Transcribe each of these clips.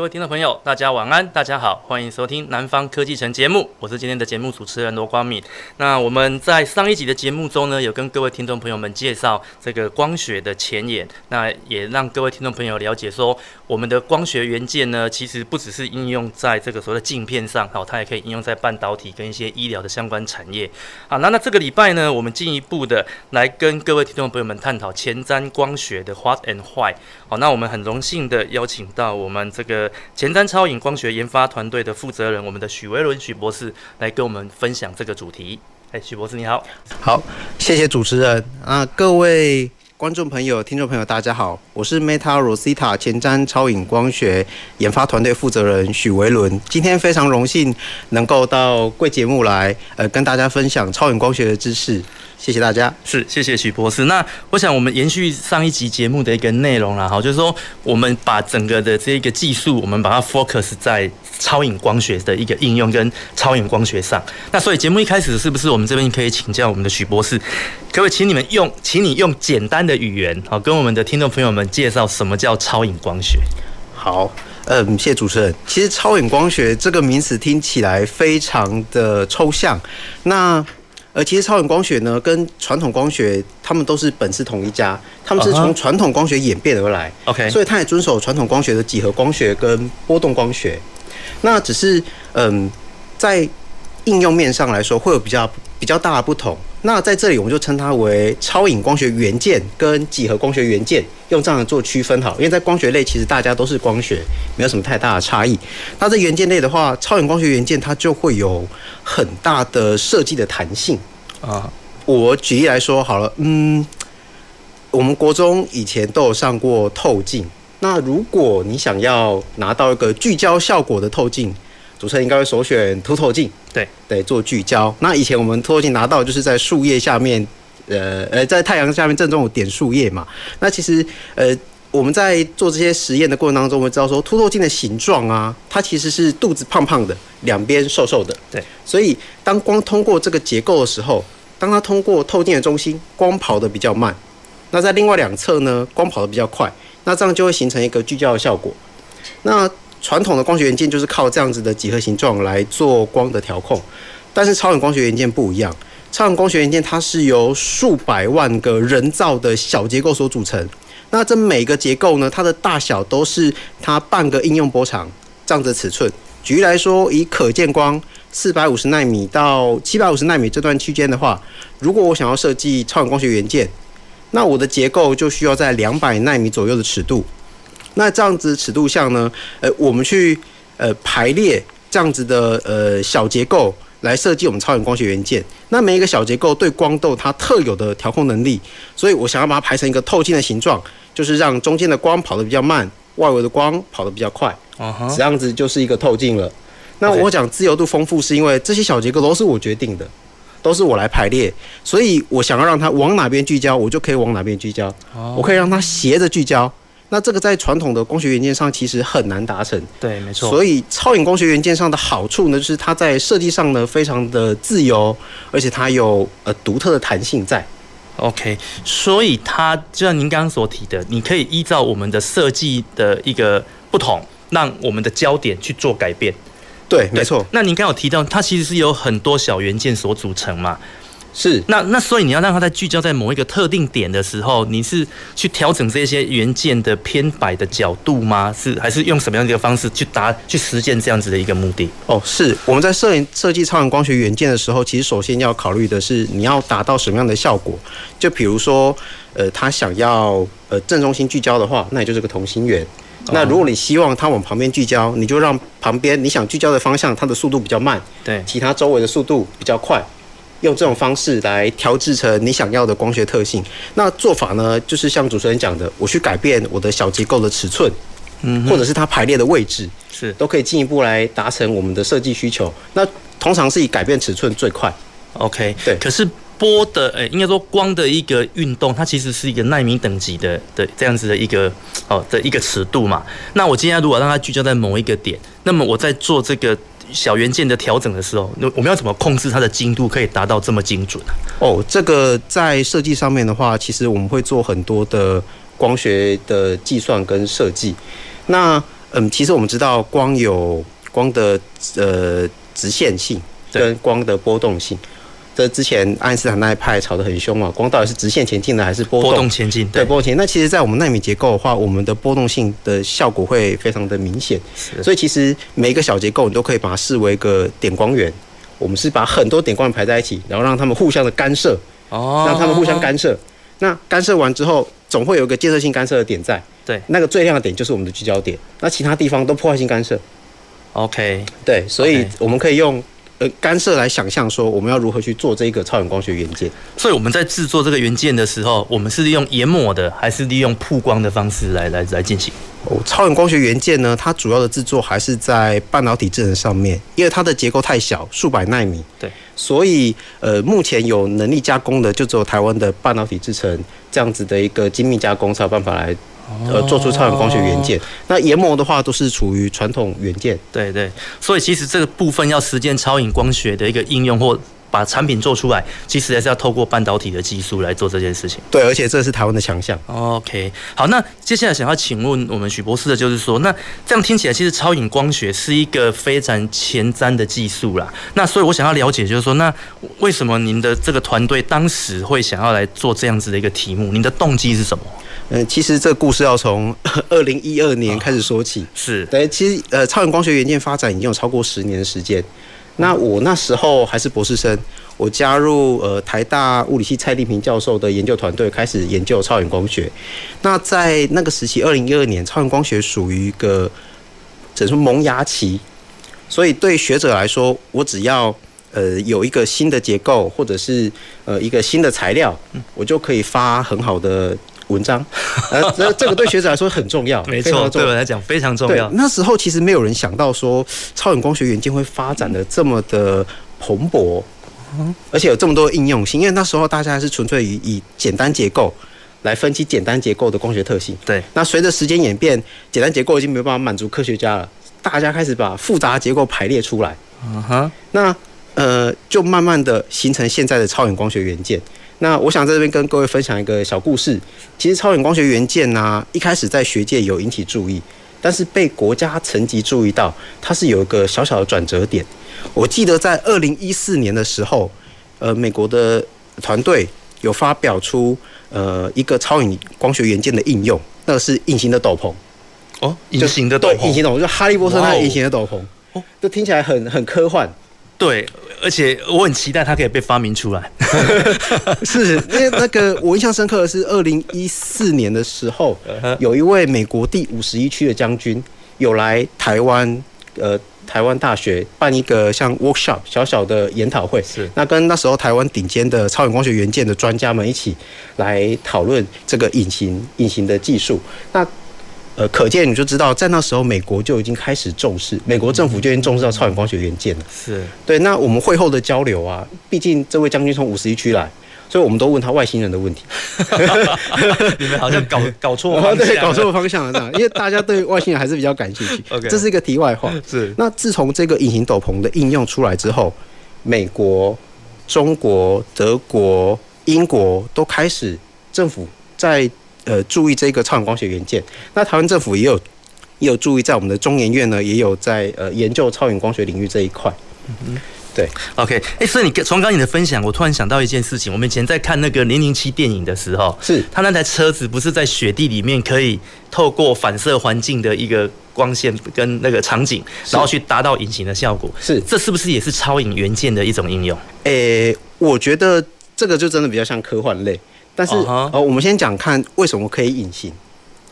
各位听众朋友，大家晚安，大家好，欢迎收听《南方科技城》节目，我是今天的节目主持人罗光敏。那我们在上一集的节目中呢，有跟各位听众朋友们介绍这个光学的前沿，那也让各位听众朋友了解说，我们的光学元件呢，其实不只是应用在这个所谓的镜片上，好，它也可以应用在半导体跟一些医疗的相关产业。好，那那这个礼拜呢，我们进一步的来跟各位听众朋友们探讨前瞻光学的 What and Why。好，那我们很荣幸的邀请到我们这个前瞻超影光学研发团队的负责人，我们的许维伦许博士来跟我们分享这个主题。哎，许博士你好。好，谢谢主持人啊，各位观众朋友、听众朋友，大家好，我是 Meta Rosita 前瞻超影光学研发团队负责人许维伦，今天非常荣幸能够到贵节目来，呃，跟大家分享超影光学的知识。谢谢大家，是谢谢许博士。那我想我们延续上一集节目的一个内容啦，哈，就是说我们把整个的这个技术，我们把它 focus 在超影光学的一个应用跟超影光学上。那所以节目一开始是不是我们这边可以请教我们的许博士，可不可以请你们用，请你用简单的语言，好，跟我们的听众朋友们介绍什么叫超影光学？好，嗯，谢谢主持人。其实超影光学这个名词听起来非常的抽象，那。而其实超影光学呢，跟传统光学，他们都是本是同一家，他们是从传统光学演变而来。OK，所以它也遵守传统光学的几何光学跟波动光学。那只是嗯，在应用面上来说，会有比较比较大的不同。那在这里，我们就称它为超影光学元件跟几何光学元件，用这样做区分好。因为在光学类，其实大家都是光学，没有什么太大的差异。那在元件类的话，超影光学元件它就会有很大的设计的弹性啊。我举例来说好了，嗯，我们国中以前都有上过透镜。那如果你想要拿到一个聚焦效果的透镜，主持人应该会首选凸透镜，对对，做聚焦。那以前我们凸透镜拿到就是在树叶下面，呃呃，在太阳下面正中午点树叶嘛。那其实呃，我们在做这些实验的过程当中，我们知道说凸透镜的形状啊，它其实是肚子胖胖的，两边瘦瘦的。对，所以当光通过这个结构的时候，当它通过透镜的中心，光跑得比较慢。那在另外两侧呢，光跑得比较快。那这样就会形成一个聚焦的效果。那传统的光学元件就是靠这样子的几何形状来做光的调控，但是超远光学元件不一样。超远光学元件它是由数百万个人造的小结构所组成。那这每个结构呢，它的大小都是它半个应用波长这样子尺寸。举例来说，以可见光四百五十纳米到七百五十纳米这段区间的话，如果我想要设计超远光学元件，那我的结构就需要在两百纳米左右的尺度。那这样子尺度下呢，呃，我们去呃排列这样子的呃小结构来设计我们超远光学元件。那每一个小结构对光都有它特有的调控能力，所以我想要把它排成一个透镜的形状，就是让中间的光跑得比较慢，外围的光跑得比较快。这样子就是一个透镜了。那我讲自由度丰富，是因为这些小结构都是我决定的，都是我来排列，所以我想要让它往哪边聚焦，我就可以往哪边聚焦。我可以让它斜着聚焦。那这个在传统的光学元件上其实很难达成，对，没错。所以超影光学元件上的好处呢，就是它在设计上呢非常的自由，而且它有呃独特的弹性在。OK，所以它就像您刚刚所提的，你可以依照我们的设计的一个不同，让我们的焦点去做改变。对，没错。那您刚刚有提到，它其实是由很多小元件所组成嘛？是，那那所以你要让它在聚焦在某一个特定点的时候，你是去调整这些元件的偏摆的角度吗？是还是用什么样的一个方式去达去实现这样子的一个目的？哦，是我们在摄影设计超影光学元件的时候，其实首先要考虑的是你要达到什么样的效果。就比如说，呃，他想要呃正中心聚焦的话，那也就是个同心圆。那如果你希望它往旁边聚焦，你就让旁边你想聚焦的方向它的速度比较慢，对，其他周围的速度比较快。用这种方式来调制成你想要的光学特性。那做法呢，就是像主持人讲的，我去改变我的小结构的尺寸，嗯，或者是它排列的位置，是都可以进一步来达成我们的设计需求。那通常是以改变尺寸最快。OK，对。可是波的，呃、欸，应该说光的一个运动，它其实是一个奈米等级的的这样子的一个哦的一个尺度嘛。那我今天如果让它聚焦在某一个点，那么我在做这个小元件的调整的时候，那我们要怎么控制它的精度可以达到这么精准啊？哦，这个在设计上面的话，其实我们会做很多的光学的计算跟设计。那嗯，其实我们知道光有光的呃直线性跟光的波动性。这之前爱因斯坦那一派吵得很凶嘛，光到底是直线前进的还是波动，波动前进？对，波动前进。那其实，在我们纳米结构的话，我们的波动性的效果会非常的明显。所以，其实每一个小结构，你都可以把它视为一个点光源。我们是把很多点光源排在一起，然后让它们互相的干涉。哦。让它们互相干涉。那干涉完之后，总会有一个建设性干涉的点在。对。那个最亮的点就是我们的聚焦点。那其他地方都破坏性干涉。OK。对，所以我们可以用。呃，干涉来想象说，我们要如何去做这个超远光学元件？所以我们在制作这个元件的时候，我们是利用研磨的，还是利用曝光的方式来来来进行？哦，超远光学元件呢，它主要的制作还是在半导体制程上面，因为它的结构太小，数百纳米。对，所以呃，目前有能力加工的，就只有台湾的半导体制程这样子的一个精密加工，才有办法来。呃，做出超远光学元件，那研磨的话都是处于传统元件。对对，所以其实这个部分要实践超远光学的一个应用或把产品做出来，其实还是要透过半导体的技术来做这件事情。对，而且这是台湾的强项。OK，好，那接下来想要请问我们许博士的就是说，那这样听起来其实超影光学是一个非常前瞻的技术啦。那所以我想要了解就是说，那为什么您的这个团队当时会想要来做这样子的一个题目？您的动机是什么？嗯，其实这个故事要从二零一二年开始说起。是对，其实呃，超远光学元件发展已经有超过十年的时间。那我那时候还是博士生，我加入呃台大物理系蔡立平教授的研究团队，开始研究超远光学。那在那个时期，二零一二年，超远光学属于一个整出萌芽期，所以对学者来说，我只要呃有一个新的结构，或者是呃一个新的材料，我就可以发很好的。文章，呃，这这个对学者来说很重要，没错，对我来讲非常重要。那时候其实没有人想到说，超远光学元件会发展的这么的蓬勃，而且有这么多应用性。因为那时候大家还是纯粹以以简单结构来分析简单结构的光学特性。对，那随着时间演变，简单结构已经没有办法满足科学家了，大家开始把复杂结构排列出来。嗯哼，那呃，就慢慢的形成现在的超远光学元件。那我想在这边跟各位分享一个小故事。其实超远光学元件呢、啊，一开始在学界有引起注意，但是被国家层级注意到，它是有一个小小的转折点。我记得在二零一四年的时候，呃，美国的团队有发表出呃一个超远光学元件的应用，那个是隐形的斗篷。哦，隐形的斗篷，隐形斗篷，就哈利波特那个隐形的斗篷。哦，这听起来很很科幻。对。而且我很期待它可以被发明出来。是，因为那个我印象深刻的是，二零一四年的时候，有一位美国第五十一区的将军有来台湾，呃，台湾大学办一个像 workshop 小小的研讨会。是，那跟那时候台湾顶尖的超远光学元件的专家们一起来讨论这个隐形隐形的技术。那呃，可见你就知道，在那时候，美国就已经开始重视，美国政府就已经重视到超远光学元件了。是对。那我们会后的交流啊，毕竟这位将军从五十一区来，所以我们都问他外星人的问题。你们好像搞 搞错方向，对，搞错方向了，这样，因为大家对外星人还是比较感兴趣。OK，这是一个题外话。是。那自从这个隐形斗篷的应用出来之后，美国、中国、德国、英国都开始政府在。呃，注意这个超远光学元件。那台湾政府也有也有注意，在我们的中研院呢，也有在呃研究超远光学领域这一块。嗯，对，OK，哎、欸，所以你从刚你的分享，我突然想到一件事情。我们以前在看那个零零七电影的时候，是他那台车子不是在雪地里面，可以透过反射环境的一个光线跟那个场景，然后去达到隐形的效果。是，这是不是也是超影元件的一种应用？诶、欸，我觉得这个就真的比较像科幻类。但是，哦、uh -huh. 呃，我们先讲看为什么可以隐形。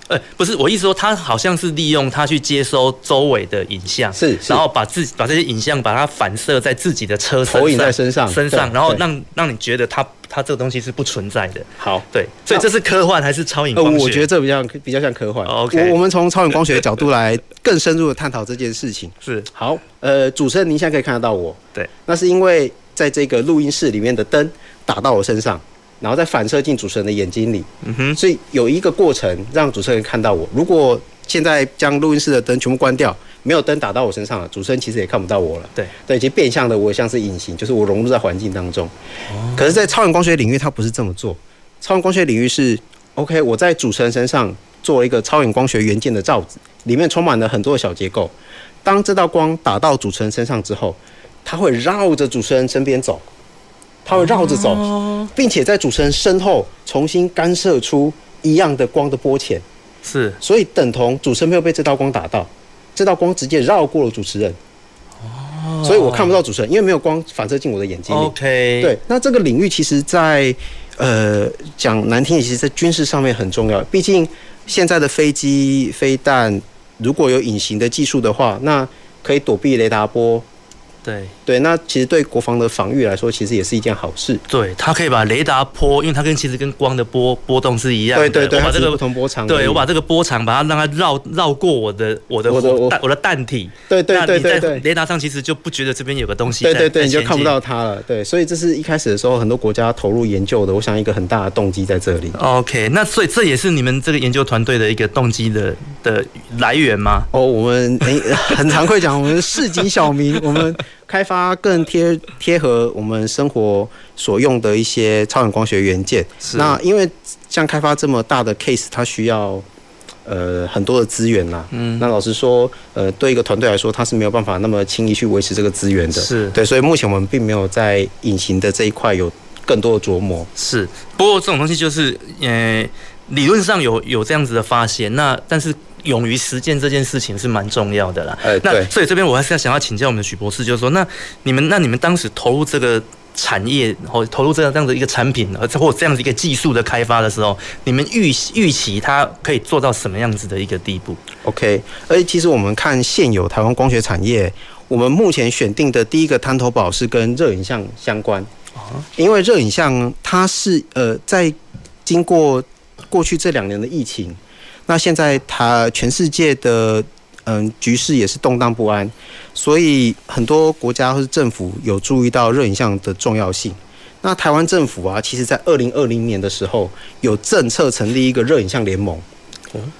呃，不是，我意思说，它好像是利用它去接收周围的影像，是，然后把自把这些影像把它反射在自己的车身投影在身上，身上，然后让让你觉得它它这个东西是不存在的。好，对，所以这是科幻还是超影光学？呃，我觉得这比较比较像科幻。OK，我我们从超影光学的角度来更深入的探讨这件事情。是，好，呃，主持人您现在可以看得到我，对，那是因为在这个录音室里面的灯打到我身上。然后再反射进主持人的眼睛里，嗯哼，所以有一个过程让主持人看到我。如果现在将录音室的灯全部关掉，没有灯打到我身上了，主持人其实也看不到我了。对对，其实变相的我像是隐形，就是我融入在环境当中。哦。可是，在超远光学领域，它不是这么做。超远光学领域是 OK，我在主持人身上做一个超远光学元件的罩子，里面充满了很多的小结构。当这道光打到主持人身上之后，它会绕着主持人身边走。它会绕着走，并且在主持人身后重新干涉出一样的光的波前，是，所以等同主持人没有被这道光打到，这道光直接绕过了主持人，哦，所以我看不到主持人，因为没有光反射进我的眼睛里。OK，对，那这个领域其实在呃讲难听，其实在军事上面很重要，毕竟现在的飞机飞弹如果有隐形的技术的话，那可以躲避雷达波。对对，那其实对国防的防御来说，其实也是一件好事。对，它可以把雷达波，因为它跟其实跟光的波波动是一样的。对对对，我把这个不同波长。对，我把这个波长，把它让它绕绕过我的我的我的我的弹体。对对对对对。雷达上其实就不觉得这边有个东西。对对对，你就看不到它了。对，所以这是一开始的时候，很多国家投入研究的。我想一个很大的动机在这里。OK，那所以这也是你们这个研究团队的一个动机的的来源吗？哦，我们诶很常会讲，我们市井小民，我们。开发更贴贴合我们生活所用的一些超远光学元件。是。那因为像开发这么大的 case，它需要呃很多的资源呐。嗯。那老实说，呃，对一个团队来说，它是没有办法那么轻易去维持这个资源的。是。对，所以目前我们并没有在隐形的这一块有更多的琢磨。是。不过这种东西就是，呃，理论上有有这样子的发现，那但是。勇于实践这件事情是蛮重要的啦。欸、那所以这边我还是要想要请教我们的许博士，就是说，那你们那你们当时投入这个产业，然后投入这样这样的一个产品，或者这样的一个技术的开发的时候，你们预预期它可以做到什么样子的一个地步？OK，而且其实我们看现有台湾光学产业，我们目前选定的第一个滩头堡是跟热影像相关，因为热影像它是呃在经过过去这两年的疫情。那现在它全世界的嗯局势也是动荡不安，所以很多国家或是政府有注意到热影像的重要性。那台湾政府啊，其实在二零二零年的时候有政策成立一个热影像联盟，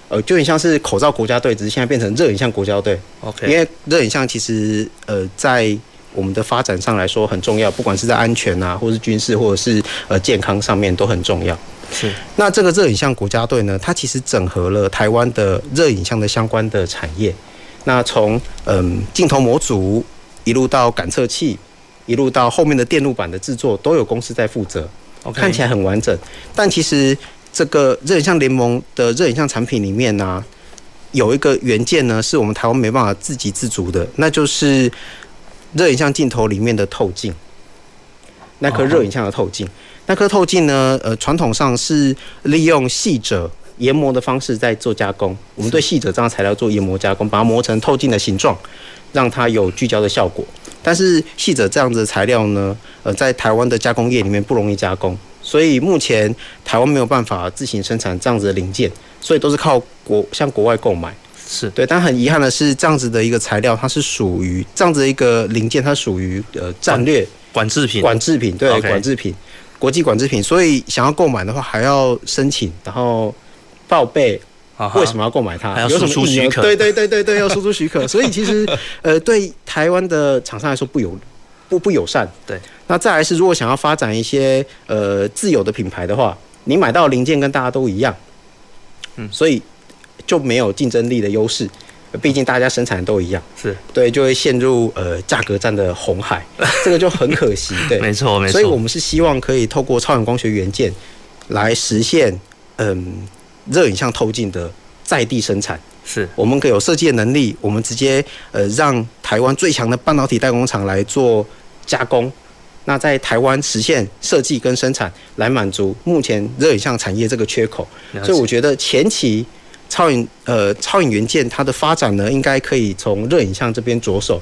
呃，就很像是口罩国家队，只是现在变成热影像国家队。OK，因为热影像其实呃在我们的发展上来说很重要，不管是在安全啊，或是军事，或者是呃健康上面都很重要。是，那这个热影像国家队呢，它其实整合了台湾的热影像的相关的产业。那从嗯镜头模组一路到感测器，一路到后面的电路板的制作，都有公司在负责。Okay. 看起来很完整，但其实这个热影像联盟的热影像产品里面呢、啊，有一个元件呢，是我们台湾没办法自给自足的，那就是热影像镜头里面的透镜，那颗热影像的透镜。Oh. 那颗透镜呢？呃，传统上是利用细褶研磨的方式在做加工。我们对细褶这样材料做研磨加工，把它磨成透镜的形状，让它有聚焦的效果。但是细褶这样子的材料呢，呃，在台湾的加工业里面不容易加工，所以目前台湾没有办法自行生产这样子的零件，所以都是靠国向国外购买。是对，但很遗憾的是，这样子的一个材料，它是属于这样子的一个零件，它属于呃战略管制品。管制品对.管制品。国际管制品，所以想要购买的话，还要申请，然后报备为什么要购买它，还要输出许可。对对对对对，要输出许可。所以其实呃，对台湾的厂商来说不友不不友善。对。那再来是，如果想要发展一些呃自有的品牌的话，你买到零件跟大家都一样，嗯，所以就没有竞争力的优势。毕竟大家生产都一样，是对，就会陷入呃价格战的红海，这个就很可惜。对，没错没错。所以我们是希望可以透过超远光学元件来实现嗯热影像透镜的在地生产。是，我们可有设计的能力，我们直接呃让台湾最强的半导体代工厂来做加工，那在台湾实现设计跟生产，来满足目前热影像产业这个缺口。所以我觉得前期。超影呃超影元件它的发展呢，应该可以从热影像这边着手。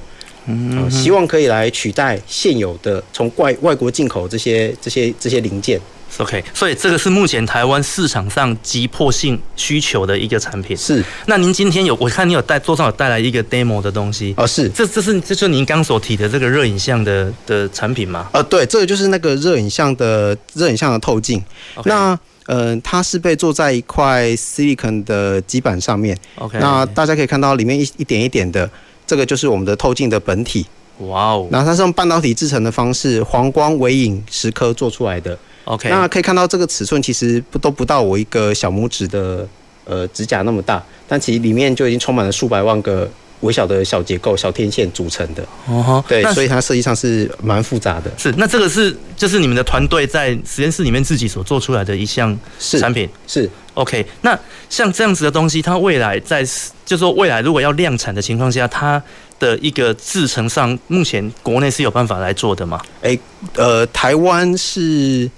嗯、呃，希望可以来取代现有的从外外国进口这些这些这些零件。OK，所以这个是目前台湾市场上急迫性需求的一个产品。是。那您今天有我看你有带桌上有带来一个 demo 的东西哦，是。这这是这就是您刚所提的这个热影像的的产品吗？呃，对，这个就是那个热影像的热影像的透镜。那呃，它是被做在一块 silicon 的基板上面。OK。那大家可以看到里面一一点一点的，这个就是我们的透镜的本体。哇哦。然后它是用半导体制成的方式，黄光微影蚀刻做出来的。OK，那可以看到这个尺寸其实不都不到我一个小拇指的呃指甲那么大，但其实里面就已经充满了数百万个微小的小结构、小天线组成的。哦，对，所以它设计上是蛮复杂的。是，那这个是就是你们的团队在实验室里面自己所做出来的一项产品。是，是 OK，那像这样子的东西，它未来在就是说未来如果要量产的情况下，它的一个制程上，目前国内是有办法来做的吗？哎、欸，呃，台湾是。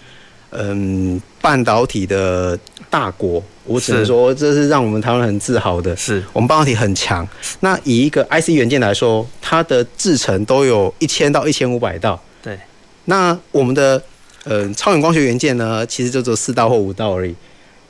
嗯，半导体的大国，我只能说这是让我们台湾很自豪的。是我们半导体很强。那以一个 IC 元件来说，它的制程都有一千到一千五百道。对。那我们的呃超远光学元件呢，其实就只有四道或五道而已。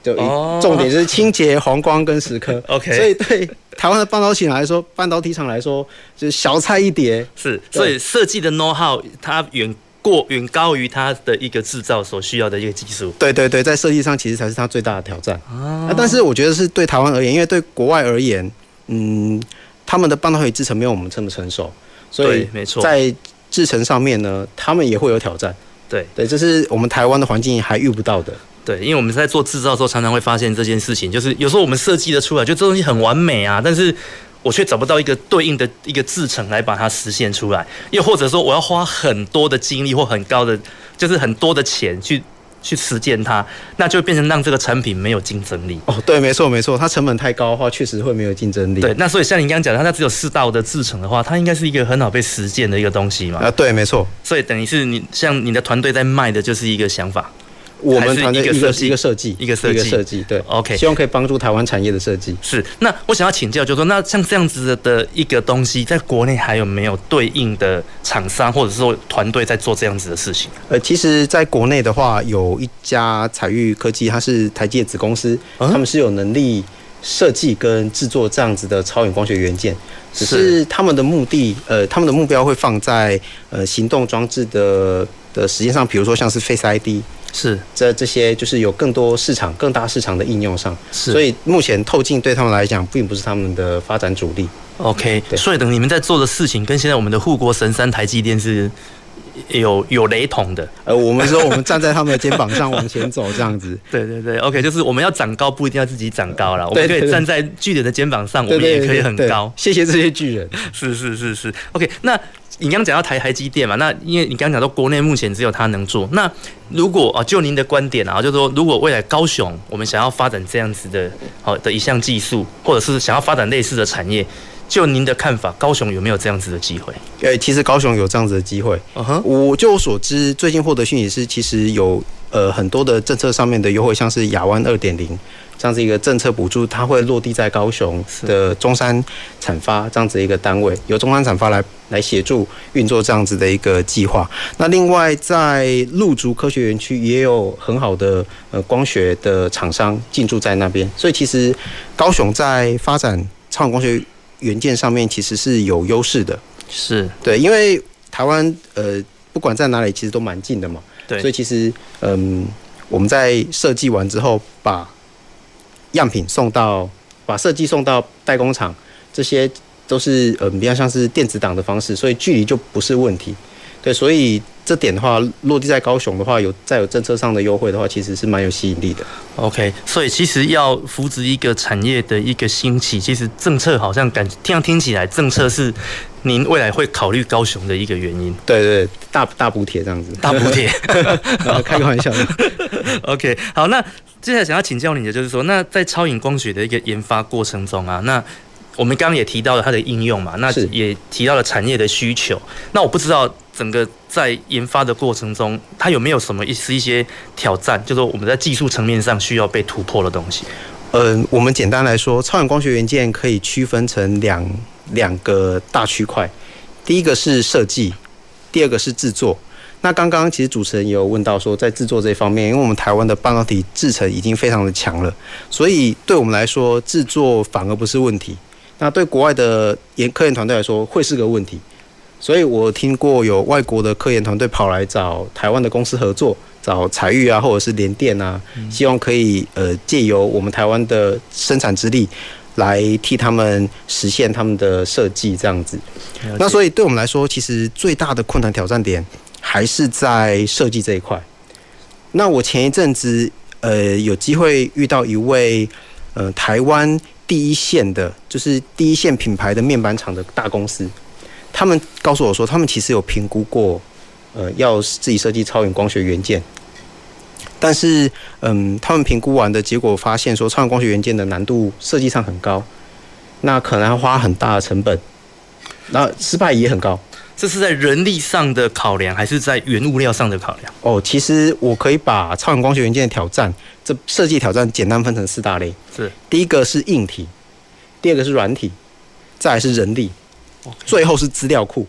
就重点就是清洁、黄光跟蚀刻。OK。所以对台湾的半导体来说，半导体厂来说就是小菜一碟。是。所以设计的 know how 它远。过远高于它的一个制造所需要的一个技术。对对对，在设计上其实才是它最大的挑战啊。但是我觉得是对台湾而言，因为对国外而言，嗯，他们的半导体制程没有我们这么成熟，所以没错，在制程上面呢，他们也会有挑战。对对，这是我们台湾的环境还遇不到的。对，因为我们在做制造的时候，常常会发现这件事情，就是有时候我们设计的出来，就这东西很完美啊，但是。我却找不到一个对应的一个制程来把它实现出来，又或者说我要花很多的精力或很高的，就是很多的钱去去实践它，那就变成让这个产品没有竞争力。哦，对，没错没错，它成本太高的话，确实会没有竞争力。对，那所以像你刚刚讲的，它只有四道的制程的话，它应该是一个很好被实践的一个东西嘛？啊，对，没错。所以等于是你像你的团队在卖的就是一个想法。我们团队一个设计，一个设计，一个设计，一个设计，对，OK，希望可以帮助台湾产业的设计。是，那我想要请教，就是说，那像这样子的一个东西，在国内还有没有对应的厂商，或者是说团队在做这样子的事情？呃，其实，在国内的话，有一家彩玉科技，它是台积子公司，他们是有能力设计跟制作这样子的超远光学元件，只是他们的目的，呃，他们的目标会放在呃行动装置的的实验上，比如说像是 Face ID。是，这这些就是有更多市场、更大市场的应用上，是，所以目前透镜对他们来讲，并不是他们的发展主力。OK，所以等你们在做的事情，跟现在我们的护国神山台积电是有有雷同的。呃，我们说我们站在他们的肩膀上往前走，这样子。对对对，OK，就是我们要长高，不一定要自己长高了，我们可以站在巨人的肩膀上，我们也可以很高。谢谢这些巨人。是是是是，OK，那。你刚刚讲到台台积电嘛，那因为你刚刚讲到国内目前只有它能做，那如果啊，就您的观点啊，就是说如果未来高雄我们想要发展这样子的好的一项技术，或者是想要发展类似的产业，就您的看法，高雄有没有这样子的机会？诶，其实高雄有这样子的机会。嗯哼，我就我所知，最近获得讯息是，其实有呃很多的政策上面的优惠，像是亚湾二点零。这样子一个政策补助，它会落地在高雄的中山产发这样子一个单位，由中山产发来来协助运作这样子的一个计划。那另外在陆竹科学园区也有很好的呃光学的厂商进驻在那边，所以其实高雄在发展超远光学元件上面其实是有优势的。是对，因为台湾呃不管在哪里其实都蛮近的嘛，对，所以其实嗯我们在设计完之后把样品送到，把设计送到代工厂，这些都是呃比较像是电子档的方式，所以距离就不是问题。对，所以这点的话，落地在高雄的话，有再有政策上的优惠的话，其实是蛮有吸引力的。OK，所以其实要扶植一个产业的一个兴起，其实政策好像感听听起来，政策是您未来会考虑高雄的一个原因。对对，对，大大补贴这样子，大补贴，开个玩笑。OK，好，那。接下来想要请教你的就是说，那在超影光学的一个研发过程中啊，那我们刚刚也提到了它的应用嘛，那也提到了产业的需求。那我不知道整个在研发的过程中，它有没有什么一是一些挑战，就是说我们在技术层面上需要被突破的东西。嗯、我们简单来说，超远光学元件可以区分成两两个大区块，第一个是设计，第二个是制作。那刚刚其实主持人也有问到说，在制作这方面，因为我们台湾的半导体制程已经非常的强了，所以对我们来说，制作反而不是问题。那对国外的研科研团队来说，会是个问题。所以我听过有外国的科研团队跑来找台湾的公司合作，找采钰啊，或者是联电啊，希望可以呃借由我们台湾的生产之力，来替他们实现他们的设计这样子。那所以对我们来说，其实最大的困难挑战点。还是在设计这一块。那我前一阵子呃有机会遇到一位呃台湾第一线的，就是第一线品牌的面板厂的大公司，他们告诉我说，他们其实有评估过呃要自己设计超远光学元件，但是嗯他们评估完的结果发现说，超远光学元件的难度设计上很高，那可能要花很大的成本，那失败也很高。这是在人力上的考量，还是在原物料上的考量？哦，其实我可以把超远光学元件的挑战，这设计挑战简单分成四大类。是，第一个是硬体，第二个是软体，再来是人力.最后是资料库。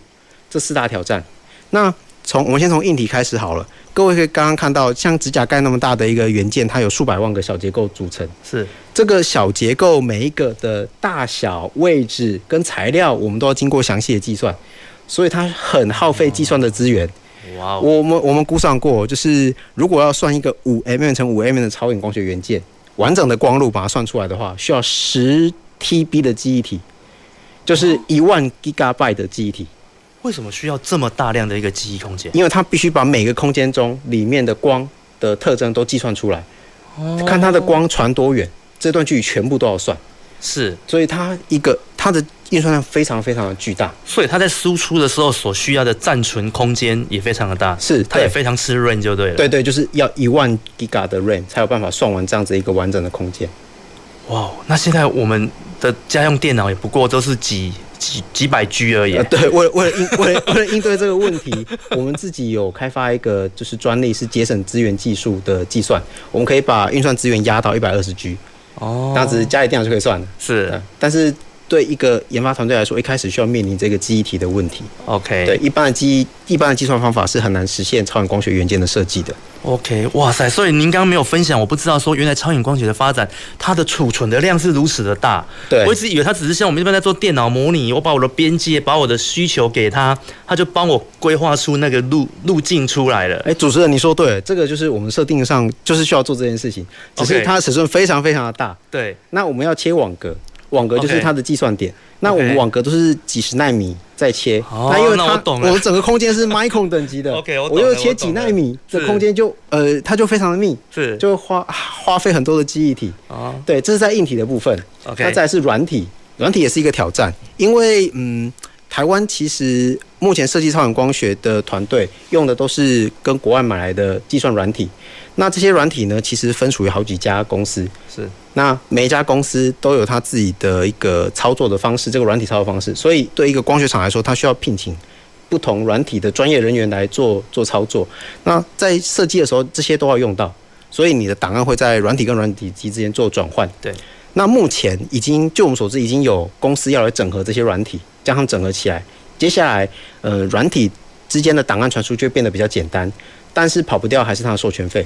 这四大挑战。那从我们先从硬体开始好了。各位可以刚刚看到，像指甲盖那么大的一个元件，它有数百万个小结构组成。是，这个小结构每一个的大小、位置跟材料，我们都要经过详细的计算。所以它很耗费计算的资源。哇！我们我们估算过，就是如果要算一个五 mm 乘五 mm 的超远光学元件完整的光路，把它算出来的话，需要十 TB 的记忆体，就是一万 Gigabyte 的记忆体。为什么需要这么大量的一个记忆空间？因为它必须把每个空间中里面的光的特征都计算出来，看它的光传多远，这段距离全部都要算。是，所以它一个它的。运算量非常非常的巨大，所以它在输出的时候所需要的暂存空间也非常的大，是它也非常吃 RAM 就对了。对对，就是要一万 Giga 的 RAM 才有办法算完这样子一个完整的空间。哇，那现在我们的家用电脑也不过都是几几几百 G 而已。呃、对，为了为了应为了为了应对这个问题，我们自己有开发一个就是专利是节省资源技术的计算，我们可以把运算资源压到一百二十 G，哦，这样子家里电脑就可以算了。是，但是。对一个研发团队来说，一开始需要面临这个记忆体的问题。OK，对一般的记忆，一般的计算方法是很难实现超远光学元件的设计的。OK，哇塞！所以您刚刚没有分享，我不知道说原来超远光学的发展，它的储存的量是如此的大。对，我一直以为它只是像我们一般在做电脑模拟，我把我的边界，把我的需求给它，它就帮我规划出那个路路径出来了。哎，主持人你说对了，这个就是我们设定上就是需要做这件事情，只是它的尺寸非常非常的大。对，那我们要切网格。网格就是它的计算点。那我们网格都是几十纳米在切。那因为它我，我们整个空间是 micron 等级的，OK，我，我又切几纳米，这空间就呃它就非常的密，是。就花花费很多的记忆体，哦，对，这是在硬体的部分，OK，那再来是软体，软体也是一个挑战，因为嗯。台湾其实目前设计超远光学的团队用的都是跟国外买来的计算软体，那这些软体呢，其实分属于好几家公司。是，那每一家公司都有它自己的一个操作的方式，这个软体操作方式，所以对一个光学厂来说，它需要聘请不同软体的专业人员来做做操作。那在设计的时候，这些都要用到，所以你的档案会在软体跟软体机之间做转换。对。那目前已经，就我们所知，已经有公司要来整合这些软体，将它们整合起来。接下来，呃，软体之间的档案传输就会变得比较简单，但是跑不掉还是它的授权费。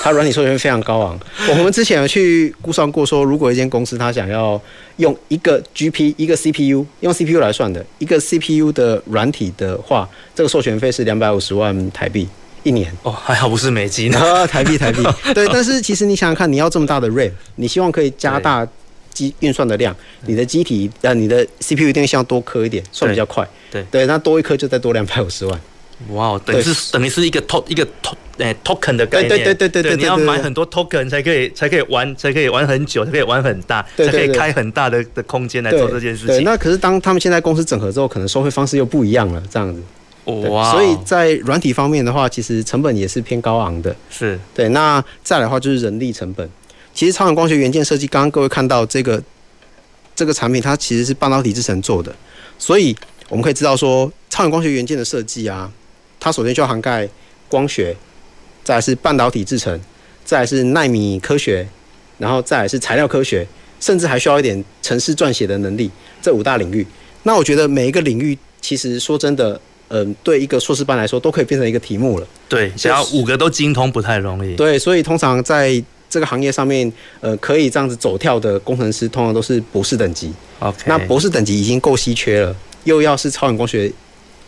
它软体授权费非常高昂。我们之前有去估算过，说如果一间公司它想要用一个 GP 一个 CPU 用 CPU 来算的一个 CPU 的软体的话，这个授权费是两百五十万台币。一年哦，还好不是美金啊，台币台币。对，但是其实你想想看，你要这么大的 RAM，你希望可以加大机运算的量，你的机体呃，你的 CPU 一定需要多颗一点，算比较快。对对，那多一颗就再多两百五十万。哇，等于是等于是一个 to 一个 to 诶 token 的概念。对对对对对，你要买很多 token 才可以才可以玩才可以玩很久，才可以玩很大，才可以开很大的的空间来做这件事情。那可是当他们现在公司整合之后，可能收费方式又不一样了，这样子。哇，所以在软体方面的话，其实成本也是偏高昂的。是对。那再来的话就是人力成本。其实超远光学元件设计，刚刚各位看到这个这个产品，它其实是半导体制成做的。所以我们可以知道说，超远光学元件的设计啊，它首先就要涵盖光学，再来是半导体制成，再来是纳米科学，然后再来是材料科学，甚至还需要一点城市撰写的能力，这五大领域。那我觉得每一个领域，其实说真的，嗯、呃，对一个硕士班来说，都可以变成一个题目了。对，想要五个都精通不太容易。对，所以通常在这个行业上面，呃，可以这样子走跳的工程师，通常都是博士等级。OK，那博士等级已经够稀缺了，又要是超远光学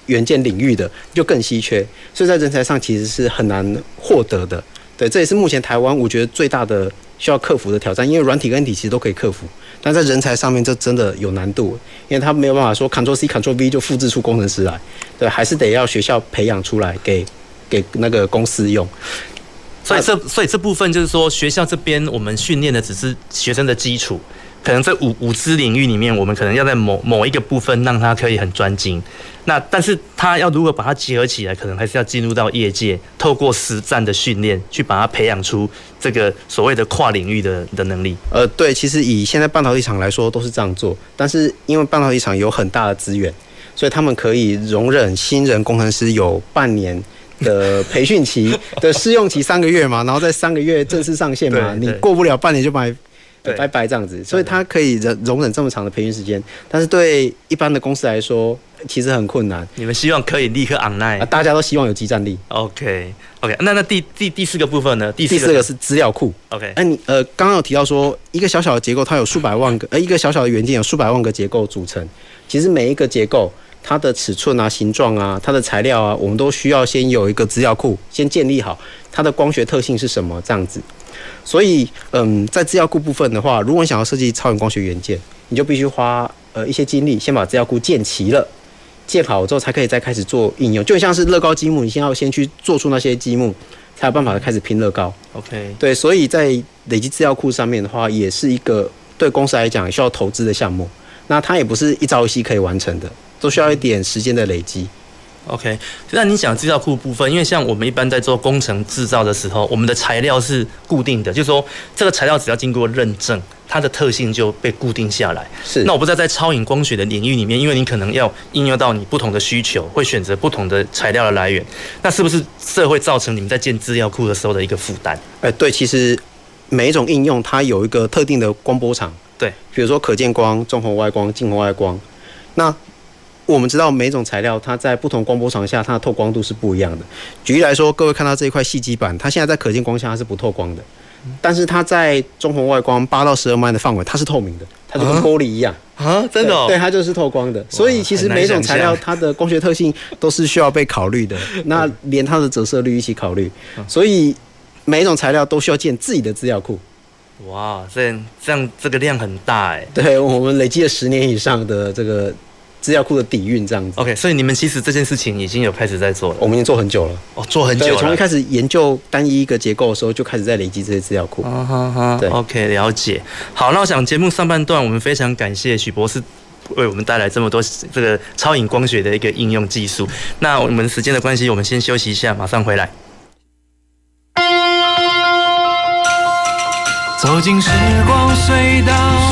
元件领域的，就更稀缺。所以在人才上其实是很难获得的。对，这也是目前台湾我觉得最大的需要克服的挑战，因为软体跟硬体其实都可以克服。但在人才上面，这真的有难度，因为他没有办法说 Ctrl C Ctrl V 就复制出工程师来，对，还是得要学校培养出来给给那个公司用。所以这所以这部分就是说，学校这边我们训练的只是学生的基础。可能在五五支领域里面，我们可能要在某某一个部分让他可以很专精。那但是他要如果把它结合起来，可能还是要进入到业界，透过实战的训练去把它培养出这个所谓的跨领域的的能力。呃，对，其实以现在半导体厂来说都是这样做，但是因为半导体厂有很大的资源，所以他们可以容忍新人工程师有半年的培训期 的试用期三个月嘛，然后在三个月正式上线嘛，你过不了半年就把。拜拜，这样子，所以他可以忍容忍这么长的培训时间，但是对一般的公司来说，其实很困难。你们希望可以立刻 online？大家都希望有即战力。OK OK，那那第第第四个部分呢？第四个是资料库。OK，那你呃刚刚有提到说，一个小小的结构它有数百万个，呃一个小小的元件有数百万个结构组成，其实每一个结构它的尺寸啊、形状啊、它的材料啊，我们都需要先有一个资料库，先建立好它的光学特性是什么这样子。所以，嗯，在资料库部分的话，如果你想要设计超远光学元件，你就必须花呃一些精力，先把资料库建齐了，建好之后才可以再开始做应用。就像是乐高积木，你先要先去做出那些积木，才有办法开始拼乐高。OK，对，所以在累积资料库上面的话，也是一个对公司来讲需要投资的项目。那它也不是一朝一夕可以完成的，都需要一点时间的累积。OK，那你讲资料库部分，因为像我们一般在做工程制造的时候，我们的材料是固定的，就是说这个材料只要经过认证，它的特性就被固定下来。是。那我不知道在超影光学的领域里面，因为你可能要应用到你不同的需求，会选择不同的材料的来源，那是不是这会造成你们在建资料库的时候的一个负担？哎，对，其实每一种应用它有一个特定的光波长，对，比如说可见光、中红外光、近红外光，那。我们知道每种材料，它在不同光波长下，它的透光度是不一样的。举例来说，各位看到这一块细基板，它现在在可见光下它是不透光的，但是它在中红外光八到十二麦的范围，它是透明的，它就跟玻璃一样啊，真的、哦对，对，它就是透光的。所以其实每种材料它的光学特性都是需要被考虑的，那连它的折射率一起考虑。所以每一种材料都需要建自己的资料库。哇，这这样这个量很大哎。对，我们累积了十年以上的这个。资料库的底蕴这样子，OK，所以你们其实这件事情已经有开始在做了，我们已经做很久了，哦，做很久了，从一开始研究单一一个结构的时候，就开始在累积这些资料库。啊哈哈，对，OK，了解。好，那我想节目上半段，我们非常感谢许博士为我们带来这么多这个超影光学的一个应用技术。那我们时间的关系，我们先休息一下，马上回来。走进时光隧道。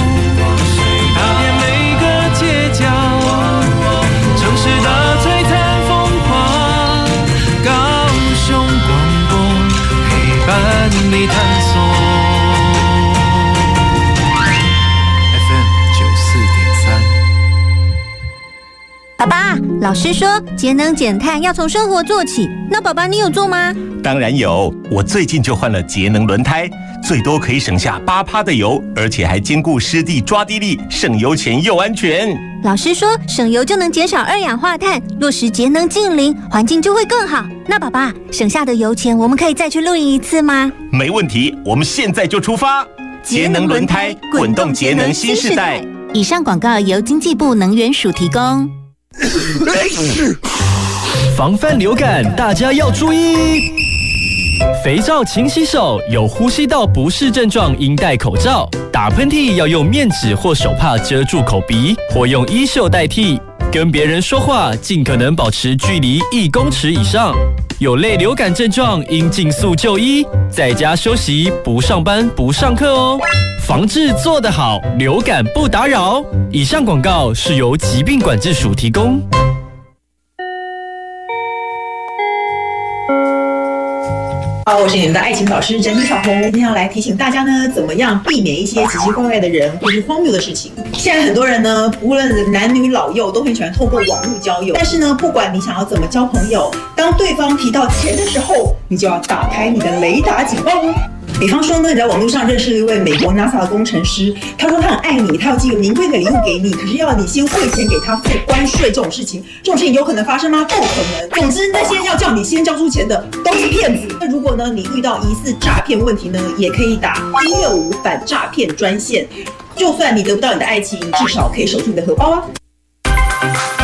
爸爸，老师说节能减碳要从生活做起，那爸爸你有做吗？当然有，我最近就换了节能轮胎，最多可以省下八趴的油，而且还兼顾湿地抓地力，省油钱又安全。老师说省油就能减少二氧化碳，落实节能净零，环境就会更好。那爸爸省下的油钱，我们可以再去露营一次吗？没问题，我们现在就出发。节能轮胎，滚动节能新时代。以上广告由经济部能源署提供。防范流感，大家要注意。肥皂勤洗手，有呼吸道不适症状应戴口罩。打喷嚏要用面纸或手帕遮住口鼻，或用衣袖代替。跟别人说话尽可能保持距离一公尺以上。有类流感症状应尽速就医，在家休息，不上班不上课哦。防治做得好，流感不打扰。以上广告是由疾病管制署提供。好，我是你们的爱情导师珍妮小红，今天要来提醒大家呢，怎么样避免一些奇奇怪怪的人或是荒谬的事情。现在很多人呢，无论男女老幼，都很喜欢透过网络交友。但是呢，不管你想要怎么交朋友，当对方提到钱的时候，你就要打开你的雷达警报哦。比方说呢，你在网络上认识了一位美国 NASA 的工程师，他说他很爱你，他要寄个名贵的礼物给你，可是要你先汇钱给他付关税，这种事情，这种事情有可能发生吗？不可能。总之，那些要叫你先交出钱的都是骗子。那如果呢，你遇到疑似诈骗问题呢，也可以打一六五反诈骗专线，就算你得不到你的爱情，至少可以守住你的荷包啊。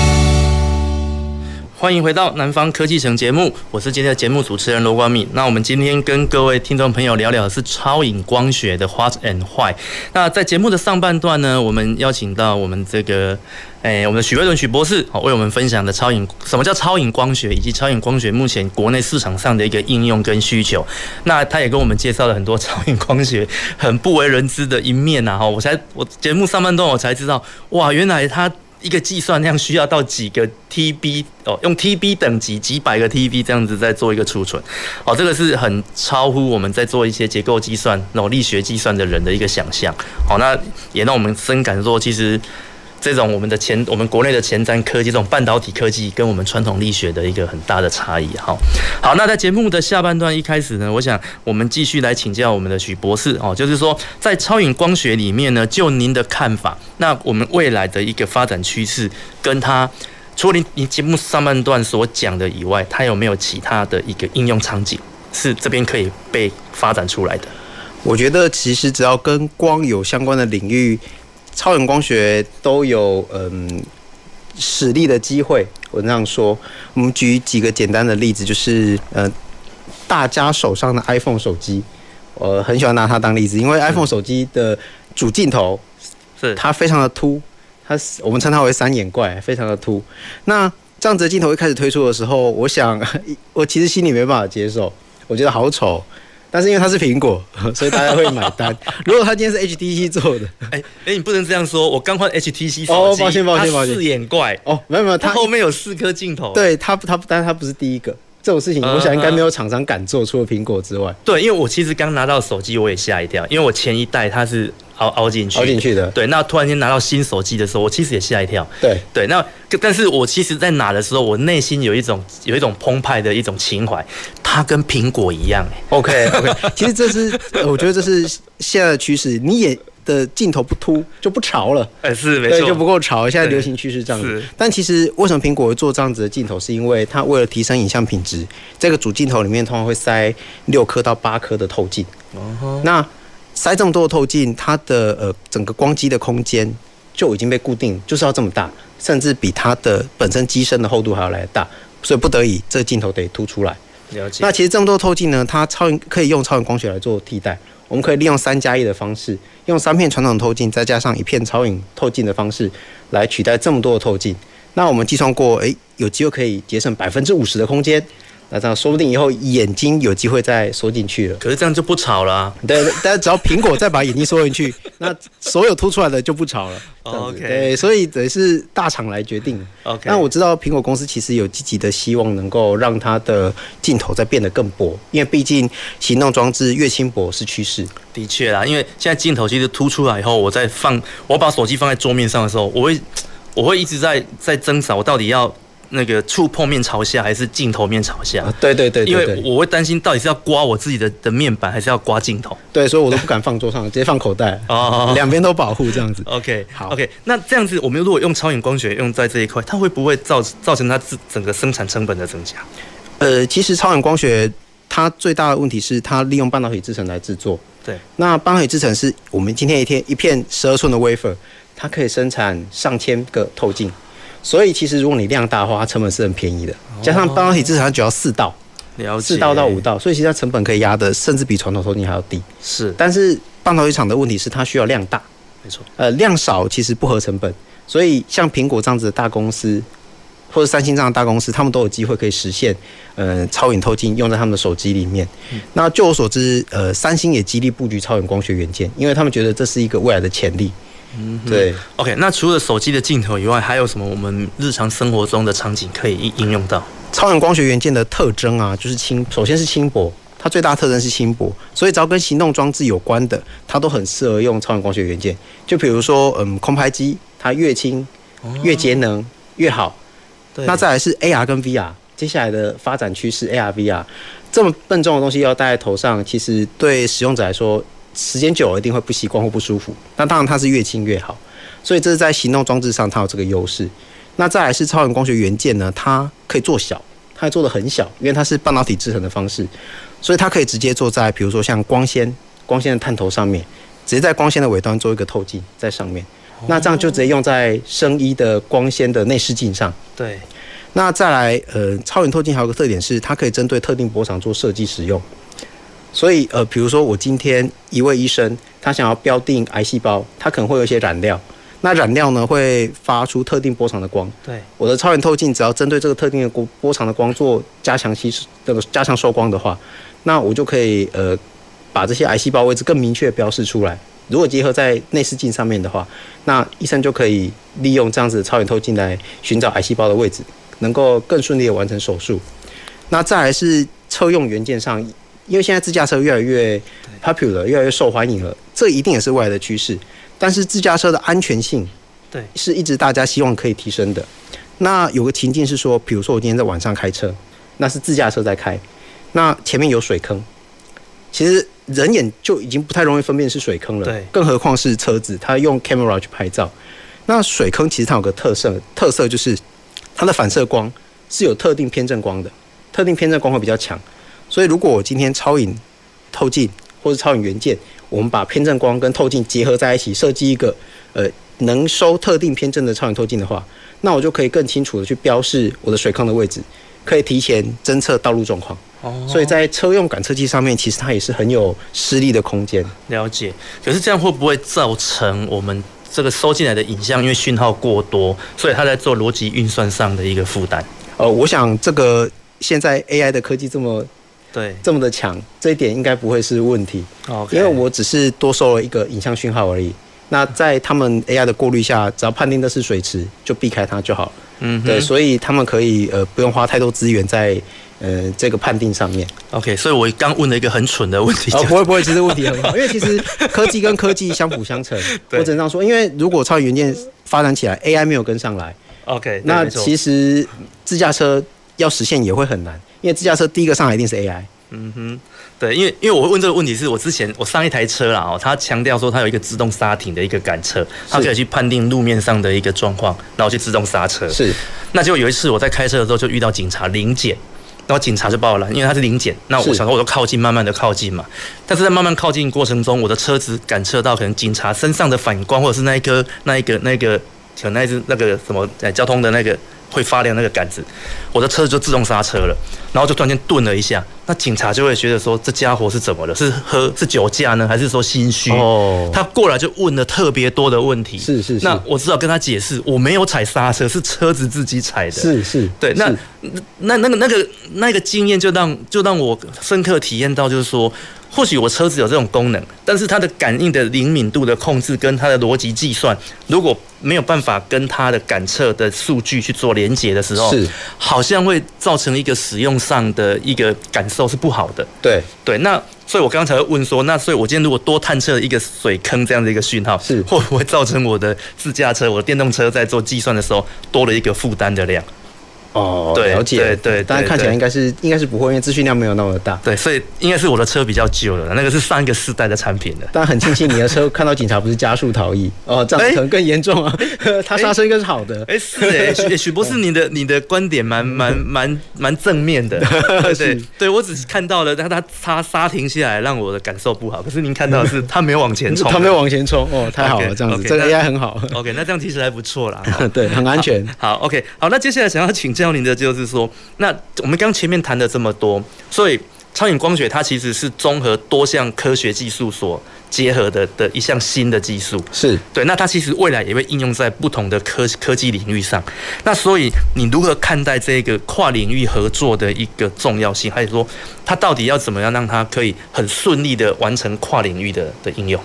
欢迎回到南方科技城节目，我是今天的节目主持人罗光敏。那我们今天跟各位听众朋友聊聊的是超影光学的 What and Why。那在节目的上半段呢，我们邀请到我们这个，诶，我们的许魏伦许博士，好，为我们分享的超影，什么叫超影光学，以及超影光学目前国内市场上的一个应用跟需求。那他也跟我们介绍了很多超影光学很不为人知的一面呐，哈，我才我节目上半段我才知道，哇，原来他。一个计算量需要到几个 TB 哦，用 TB 等级几百个 TB 这样子在做一个储存，哦，这个是很超乎我们在做一些结构计算、脑力学计算的人的一个想象。好，那也让我们深感说，其实。这种我们的前，我们国内的前瞻科技，这种半导体科技，跟我们传统力学的一个很大的差异。好，好，那在节目的下半段一开始呢，我想我们继续来请教我们的许博士哦，就是说在超影光学里面呢，就您的看法，那我们未来的一个发展趋势，跟它除了您您节目上半段所讲的以外，它有没有其他的一个应用场景是这边可以被发展出来的？我觉得其实只要跟光有相关的领域。超人光学都有嗯实力的机会，我这样说。我们举几个简单的例子，就是呃大家手上的 iPhone 手机，我很喜欢拿它当例子，因为 iPhone 手机的主镜头是它非常的凸，它我们称它为三眼怪，非常的凸。那这样子的镜头一开始推出的时候，我想 我其实心里没办法接受，我觉得好丑。但是因为它是苹果，所以大家会买单。如果它今天是 HTC 做的，哎哎、欸欸，你不能这样说。我刚换 HTC 手机，哦，抱歉抱歉抱歉，四眼怪哦，没有没有，它后面有四颗镜头。对它它不，但是它不是第一个这种事情，我想应该没有厂商敢做，除了苹果之外。对，因为我其实刚拿到手机，我也吓一跳，因为我前一代它是。凹凹进去，凹进去的。对，那突然间拿到新手机的时候，我其实也吓一跳。对对，那但是我其实在拿的时候，我内心有一种有一种澎湃的一种情怀，它跟苹果一样。OK OK，其实这是我觉得这是现在的趋势，你眼的镜头不凸就不潮了。哎，是没错，对，就不够潮。现在流行趋势这样子。但其实为什么苹果会做这样子的镜头，是因为它为了提升影像品质，这个主镜头里面通常会塞六颗到八颗的透镜。哦。那塞这么多的透镜，它的呃整个光机的空间就已经被固定，就是要这么大，甚至比它的本身机身的厚度还要来得大，所以不得已这个镜头得凸出来。了解。那其实这么多透镜呢，它超可以用超远光学来做替代，我们可以利用三加一的方式，用三片传统透镜再加上一片超影透镜的方式来取代这么多的透镜。那我们计算过，诶，有机会可以节省百分之五十的空间。那这样说不定以后眼睛有机会再缩进去了。可是这样就不吵了啊。对，但是只要苹果再把眼睛缩进去，那所有凸出来的就不吵了。OK。对，所以等于是大厂来决定。OK。那我知道苹果公司其实有积极的希望能够让它的镜头再变得更薄，因为毕竟行动装置越轻薄是趋势。的确啦，因为现在镜头其实凸出来以后，我在放我把手机放在桌面上的时候，我会我会一直在在挣扎，我到底要。那个触碰面朝下还是镜头面朝下？啊、对，对，对对对，因为我会担心到底是要刮我自己的的面板，还是要刮镜头。对，所以我都不敢放桌上，直接放口袋。哦，两边都保护这样子。OK，好。OK，那这样子，我们如果用超远光学用在这一块，它会不会造造成它整个生产成本的增加？呃，其实超远光学它最大的问题是它利用半导体制成来制作。对。那半导体制成是我们今天一天一片十二寸的 wafer，它可以生产上千个透镜。所以其实如果你量大的话，它成本是很便宜的。加上半导体至少它只要四道，四道到五道，所以其实它成本可以压得甚至比传统透镜还要低。是，但是半导体厂的问题是它需要量大，没错。呃，量少其实不合成本，所以像苹果这样子的大公司，或者三星这样的大公司，他们都有机会可以实现，呃，超远透镜用在他们的手机里面。嗯、那据我所知，呃，三星也极力布局超远光学元件，因为他们觉得这是一个未来的潜力。嗯，对。OK，那除了手机的镜头以外，还有什么我们日常生活中的场景可以应应用到？超远光学元件的特征啊，就是轻，首先是轻薄，它最大特征是轻薄，所以只要跟行动装置有关的，它都很适合用超远光学元件。就比如说，嗯，空拍机，它越轻、越节能越好。对。那再来是 AR 跟 VR，接下来的发展趋势 AR、VR，这么笨重的东西要戴在头上，其实对使用者来说，时间久了一定会不习惯或不舒服。那当然它是越轻越好，所以这是在行动装置上它有这个优势。那再来是超远光学元件呢，它可以做小，它做的很小，因为它是半导体制成的方式，所以它可以直接做在比如说像光纤、光纤的探头上面，直接在光纤的尾端做一个透镜在上面。那这样就直接用在生医的光纤的内视镜上。对。那再来，呃，超远透镜还有个特点是，它可以针对特定波长做设计使用。所以，呃，比如说我今天一位医生，他想要标定癌细胞，他可能会有一些染料。那染料呢，会发出特定波长的光。对，我的超远透镜只要针对这个特定的波波长的光做加强吸收，这个加强受光的话，那我就可以呃把这些癌细胞位置更明确的标示出来。如果结合在内视镜上面的话，那医生就可以利用这样子的超远透镜来寻找癌细胞的位置，能够更顺利的完成手术。那再来是车用元件上，因为现在自驾车越来越 popular，越来越受欢迎了，这一定也是未来的趋势。但是自驾车的安全性，对，是一直大家希望可以提升的。那有个情境是说，比如说我今天在晚上开车，那是自驾车在开，那前面有水坑，其实人眼就已经不太容易分辨是水坑了，对，更何况是车子，它用 camera 去拍照。那水坑其实它有个特色，特色就是它的反射光是有特定偏振光的，特定偏振光会比较强。所以如果我今天超远透镜或者超远元件，我们把偏振光跟透镜结合在一起，设计一个呃能收特定偏振的超远透镜的话，那我就可以更清楚的去标示我的水坑的位置，可以提前侦测道路状况。哦，所以在车用感测器上面，其实它也是很有施力的空间。了解。可是这样会不会造成我们这个收进来的影像因为讯号过多，所以它在做逻辑运算上的一个负担？呃，我想这个现在 AI 的科技这么。对，这么的强，这一点应该不会是问题。Okay. 因为我只是多收了一个影像讯号而已。那在他们 AI 的过滤下，只要判定的是水池，就避开它就好。嗯，对，所以他们可以呃不用花太多资源在呃这个判定上面。OK，所以我刚问了一个很蠢的问题。哦，不会不会，其实问题很好，因为其实科技跟科技相辅相成。我只能这样说，因为如果超级元件发展起来，AI 没有跟上来，OK，那其实自驾车要实现也会很难。因为自驾车第一个上来一定是 AI。嗯哼，对，因为因为我会问这个问题，是我之前我上一台车啦哦，他强调说他有一个自动刹停的一个感测，他可以去判定路面上的一个状况，然后去自动刹车。是，那就有一次我在开车的时候就遇到警察临检，然后警察就报了，因为他是临检，那我想说我就靠近，慢慢的靠近嘛，但是在慢慢靠近过程中，我的车子感测到可能警察身上的反光，或者是那一颗那一个那个可能那只那个什么呃交通的那个。会发亮那个杆子，我的车子就自动刹车了，然后就突然间顿了一下，那警察就会觉得说，这家伙是怎么了？是喝是酒驾呢，还是说心虚？哦，他过来就问了特别多的问题。是是是。那我只好跟他解释，我没有踩刹车，是车子自己踩的。是是。对，那那那个那个那个经验就让就让我深刻体验到，就是说。或许我车子有这种功能，但是它的感应的灵敏度的控制跟它的逻辑计算，如果没有办法跟它的感测的数据去做连接的时候，是好像会造成一个使用上的一个感受是不好的。对对，那所以我刚才会问说，那所以我今天如果多探测一个水坑这样的一个讯号，是会不会造成我的自驾车、我的电动车在做计算的时候多了一个负担的量？哦，对了解，对对，但是看起来应该是应该是不会，因为资讯量没有那么大。对，所以应该是我的车比较旧了，那个是上一个世代的产品了。但很庆幸你的车看到警察不是加速逃逸哦，这样子可能更严重啊。他刹车应该是好的。哎，是哎，许许博士，你的你的观点蛮蛮蛮蛮正面的。对对，我只是看到了，但他他刹停下来，让我的感受不好。可是您看到的是他没有往前冲，他没有往前冲哦，太好了，这样子这个 AI 很好。OK，那这样其实还不错啦。对，很安全。好，OK，好，那接下来想要请教您的就是说，那我们刚前面谈的这么多，所以超影光学它其实是综合多项科学技术所结合的的一项新的技术，是对。那它其实未来也会应用在不同的科科技领域上。那所以你如何看待这个跨领域合作的一个重要性，还是说它到底要怎么样让它可以很顺利的完成跨领域的的应用？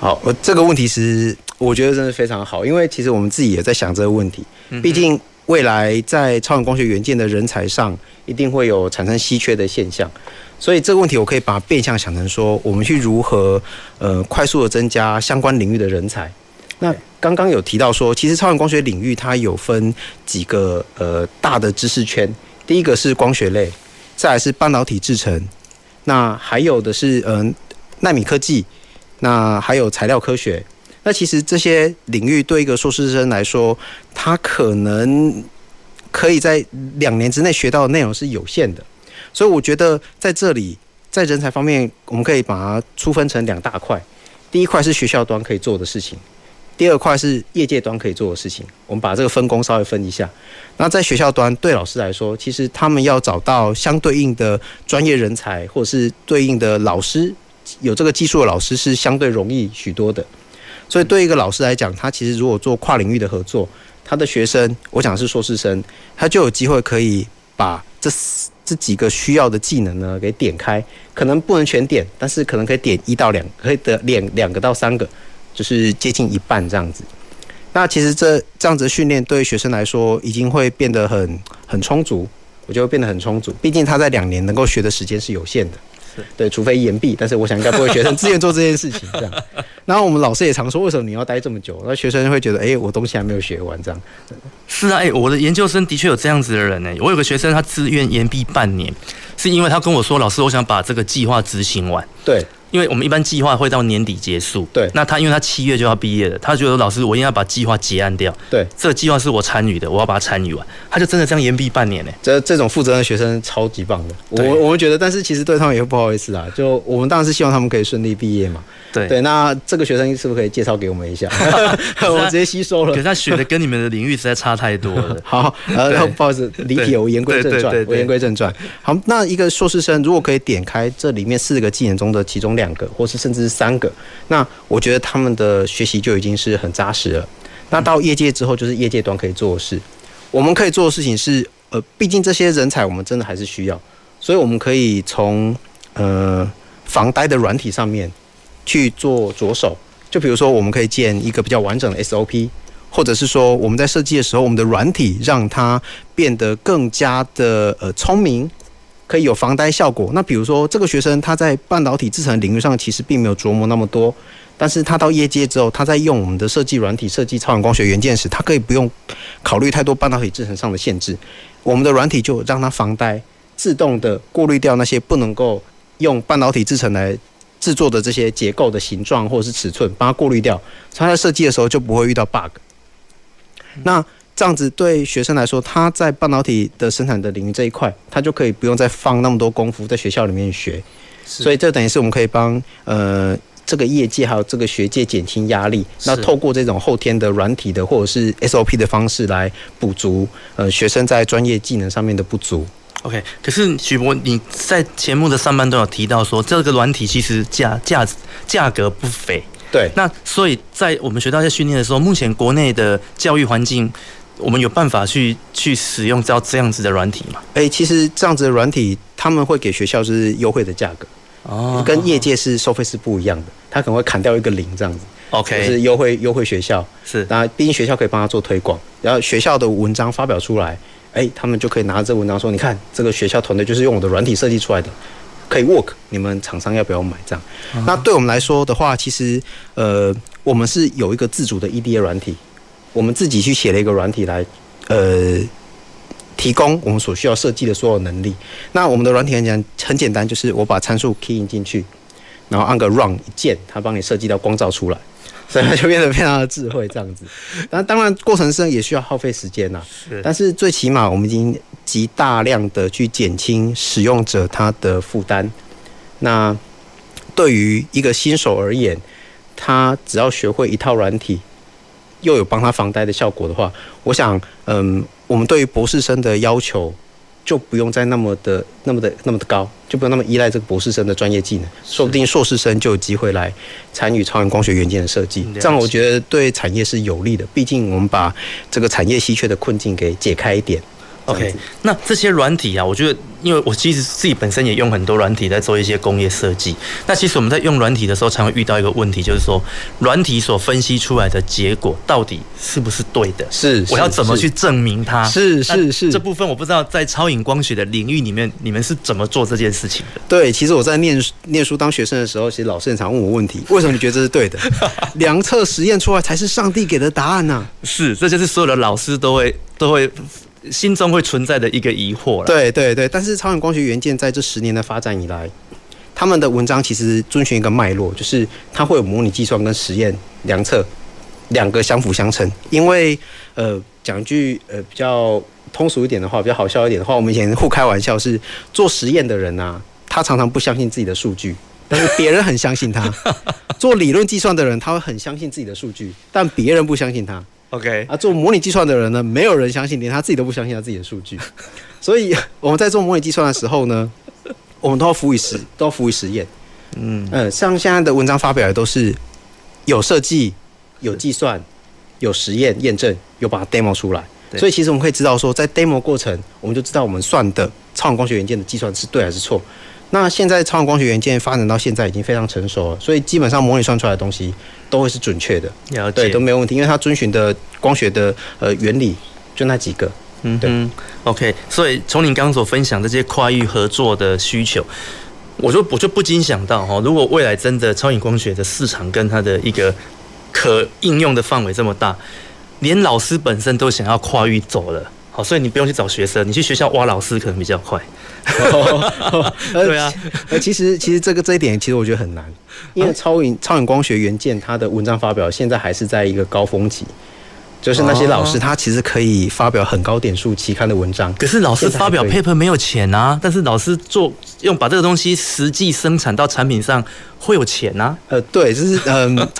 好，我这个问题是我觉得真的非常好，因为其实我们自己也在想这个问题，毕竟。未来在超远光学元件的人才上，一定会有产生稀缺的现象，所以这个问题我可以把变相想成说，我们去如何呃快速的增加相关领域的人才。那刚刚有提到说，其实超远光学领域它有分几个呃大的知识圈，第一个是光学类，再来是半导体制成，那还有的是嗯纳米科技，那还有材料科学。那其实这些领域对一个硕士生来说，他可能可以在两年之内学到的内容是有限的，所以我觉得在这里在人才方面，我们可以把它粗分成两大块。第一块是学校端可以做的事情，第二块是业界端可以做的事情。我们把这个分工稍微分一下。那在学校端，对老师来说，其实他们要找到相对应的专业人才，或者是对应的老师，有这个技术的老师是相对容易许多的。所以对一个老师来讲，他其实如果做跨领域的合作，他的学生，我讲的是硕士生，他就有机会可以把这这几个需要的技能呢给点开，可能不能全点，但是可能可以点一到两，可以得两两个到三个，就是接近一半这样子。那其实这这样子的训练对学生来说，已经会变得很很充足，我觉得会变得很充足，毕竟他在两年能够学的时间是有限的。对，除非延毕，但是我想应该不会学生自愿做这件事情这样。然后我们老师也常说，为什么你要待这么久？那学生会觉得，哎，我东西还没有学完这样。是啊，哎，我的研究生的确有这样子的人呢。我有个学生，他自愿延毕半年，是因为他跟我说，老师，我想把这个计划执行完。对。因为我们一般计划会到年底结束，对。那他因为他七月就要毕业了，他觉得老师我应该把计划结案掉，对。这个计划是我参与的，我要把它参与完。他就真的这样延毕半年呢。这这种负责任的学生超级棒的，我我们觉得，但是其实对他们也不好意思啊。就我们当然是希望他们可以顺利毕业嘛。对对，那这个学生是不是可以介绍给我们一下？我直接吸收了。可是他学的跟你们的领域实在差太多了。好，呃，不好意思，离题，我言归正传，我言归正传。好，那一个硕士生如果可以点开这里面四个技能中的其中两个，或是甚至是三个，那我觉得他们的学习就已经是很扎实了。那到业界之后，就是业界端可以做的事。我们可以做的事情是，呃，毕竟这些人才我们真的还是需要，所以我们可以从呃防呆的软体上面。去做着手，就比如说，我们可以建一个比较完整的 SOP，或者是说，我们在设计的时候，我们的软体让它变得更加的呃聪明，可以有防呆效果。那比如说，这个学生他在半导体制成领域上其实并没有琢磨那么多，但是他到业界之后，他在用我们的设计软体设计超远光学元件时，他可以不用考虑太多半导体制成上的限制，我们的软体就让他防呆，自动的过滤掉那些不能够用半导体制成来。制作的这些结构的形状或者是尺寸，把它过滤掉，他在设计的时候就不会遇到 bug。那这样子对学生来说，他在半导体的生产的领域这一块，他就可以不用再放那么多功夫在学校里面学。所以这等于是我们可以帮呃这个业界还有这个学界减轻压力。那透过这种后天的软体的或者是 SOP 的方式来补足呃学生在专业技能上面的不足。OK，可是许博，你在节目的上半段有提到说，这个软体其实价价价格不菲。对，那所以在我们学校在训练的时候，目前国内的教育环境，我们有办法去去使用到这样子的软体吗？哎、欸，其实这样子的软体，他们会给学校是优惠的价格，哦，跟业界是收费是不一样的，他可能会砍掉一个零这样子。OK，就是优惠优惠学校是，那毕竟学校可以帮他做推广，然后学校的文章发表出来。哎，他们就可以拿着这文章说：“你看，这个学校团队就是用我的软体设计出来的，可以 work。你们厂商要不要买？这样。Uh-huh. 那对我们来说的话，其实呃，我们是有一个自主的 EDA 软体，我们自己去写了一个软体来呃提供我们所需要设计的所有能力。那我们的软体很简很简单，就是我把参数 key in 进去，然后按个 run 一键，它帮你设计到光照出来，所以它就变得非常的智慧这样子。那当然过程中也需要耗费时间呐，但是最起码我们已经极大量的去减轻使用者他的负担。那对于一个新手而言，他只要学会一套软体，又有帮他防呆的效果的话，我想，嗯，我们对于博士生的要求就不用再那么的、那么的、那么的高，就不用那么依赖这个博士生的专业技能，说不定硕士生就有机会来参与超远光学元件的设计，这样我觉得对产业是有利的。毕竟我们把这个产业稀缺的困境给解开一点。OK，那这些软体啊，我觉得，因为我其实自己本身也用很多软体在做一些工业设计。那其实我们在用软体的时候，常会遇到一个问题，就是说，软体所分析出来的结果到底是不是对的？是，我要怎么去证明它？是是是。这部分我不知道，在超影光学的领域里面，你们是怎么做这件事情的？对，其实我在念念书当学生的时候，其实老师很常问我问题：为什么你觉得这是对的？量测实验出来才是上帝给的答案呢、啊？是，这就是所有的老师都会都会。心中会存在的一个疑惑了。对对对，但是超远光学元件在这十年的发展以来，他们的文章其实遵循一个脉络，就是它会有模拟计算跟实验量测两个相辅相成。因为呃，讲一句呃比较通俗一点的话，比较好笑一点的话，我们以前互开玩笑是做实验的人啊，他常常不相信自己的数据，但是别人很相信他；做理论计算的人，他会很相信自己的数据，但别人不相信他。OK，啊，做模拟计算的人呢，没有人相信，连他自己都不相信他自己的数据。所以我们在做模拟计算的时候呢，我们都要服以实，都要服以实验。嗯嗯，像现在的文章发表的都是有设计、有计算、有实验验证，有把它 demo 出来。所以其实我们可以知道说，在 demo 过程，我们就知道我们算的超远光学元件的计算是对还是错。那现在超远光学元件发展到现在已经非常成熟了，所以基本上模拟算出来的东西都会是准确的，对，都没有问题，因为它遵循的光学的呃原理就那几个，嗯，对，OK。所以从你刚刚所分享这些跨域合作的需求，我就我就不禁想到哈，如果未来真的超影光学的市场跟它的一个可应用的范围这么大，连老师本身都想要跨域走了。好，所以你不用去找学生，你去学校挖老师可能比较快。对 啊，呃，其实其实这个这一点其实我觉得很难，因为超远超影光学元件它的文章发表现在还是在一个高峰期，就是那些老师他其实可以发表很高点数期刊的文章，可是老师发表 paper 没有钱啊，但是老师做用把这个东西实际生产到产品上会有钱啊。呃，对，就是嗯。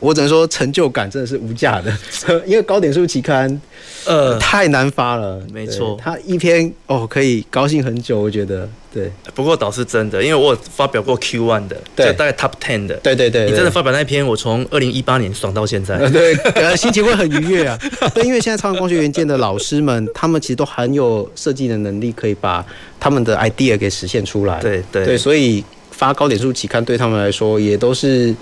我只能说成就感真的是无价的，因为高点数期刊，呃，太难发了。没错，他一篇哦可以高兴很久，我觉得对。不过倒是真的，因为我有发表过 Q one 的，对，大概 Top ten 的。对对对，你真的发表那篇，我从二零一八年爽到现在。对，心情会很愉悦啊。对，因为现在超远光学元件的老师们，他们其实都很有设计的能力，可以把他们的 idea 给实现出来。对对对，所以发高点数期刊对他们来说也都是。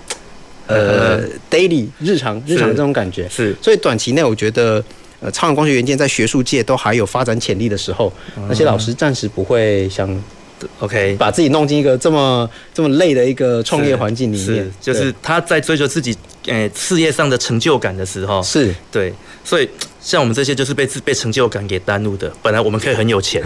呃，daily 日常日常这种感觉是，所以短期内我觉得，呃，超远光学元件在学术界都还有发展潜力的时候，那些老师暂时不会想，OK，把自己弄进一个这么这么累的一个创业环境里面，是，就是他在追求自己呃事业上的成就感的时候，是对，所以。像我们这些就是被被成就感给耽误的，本来我们可以很有钱。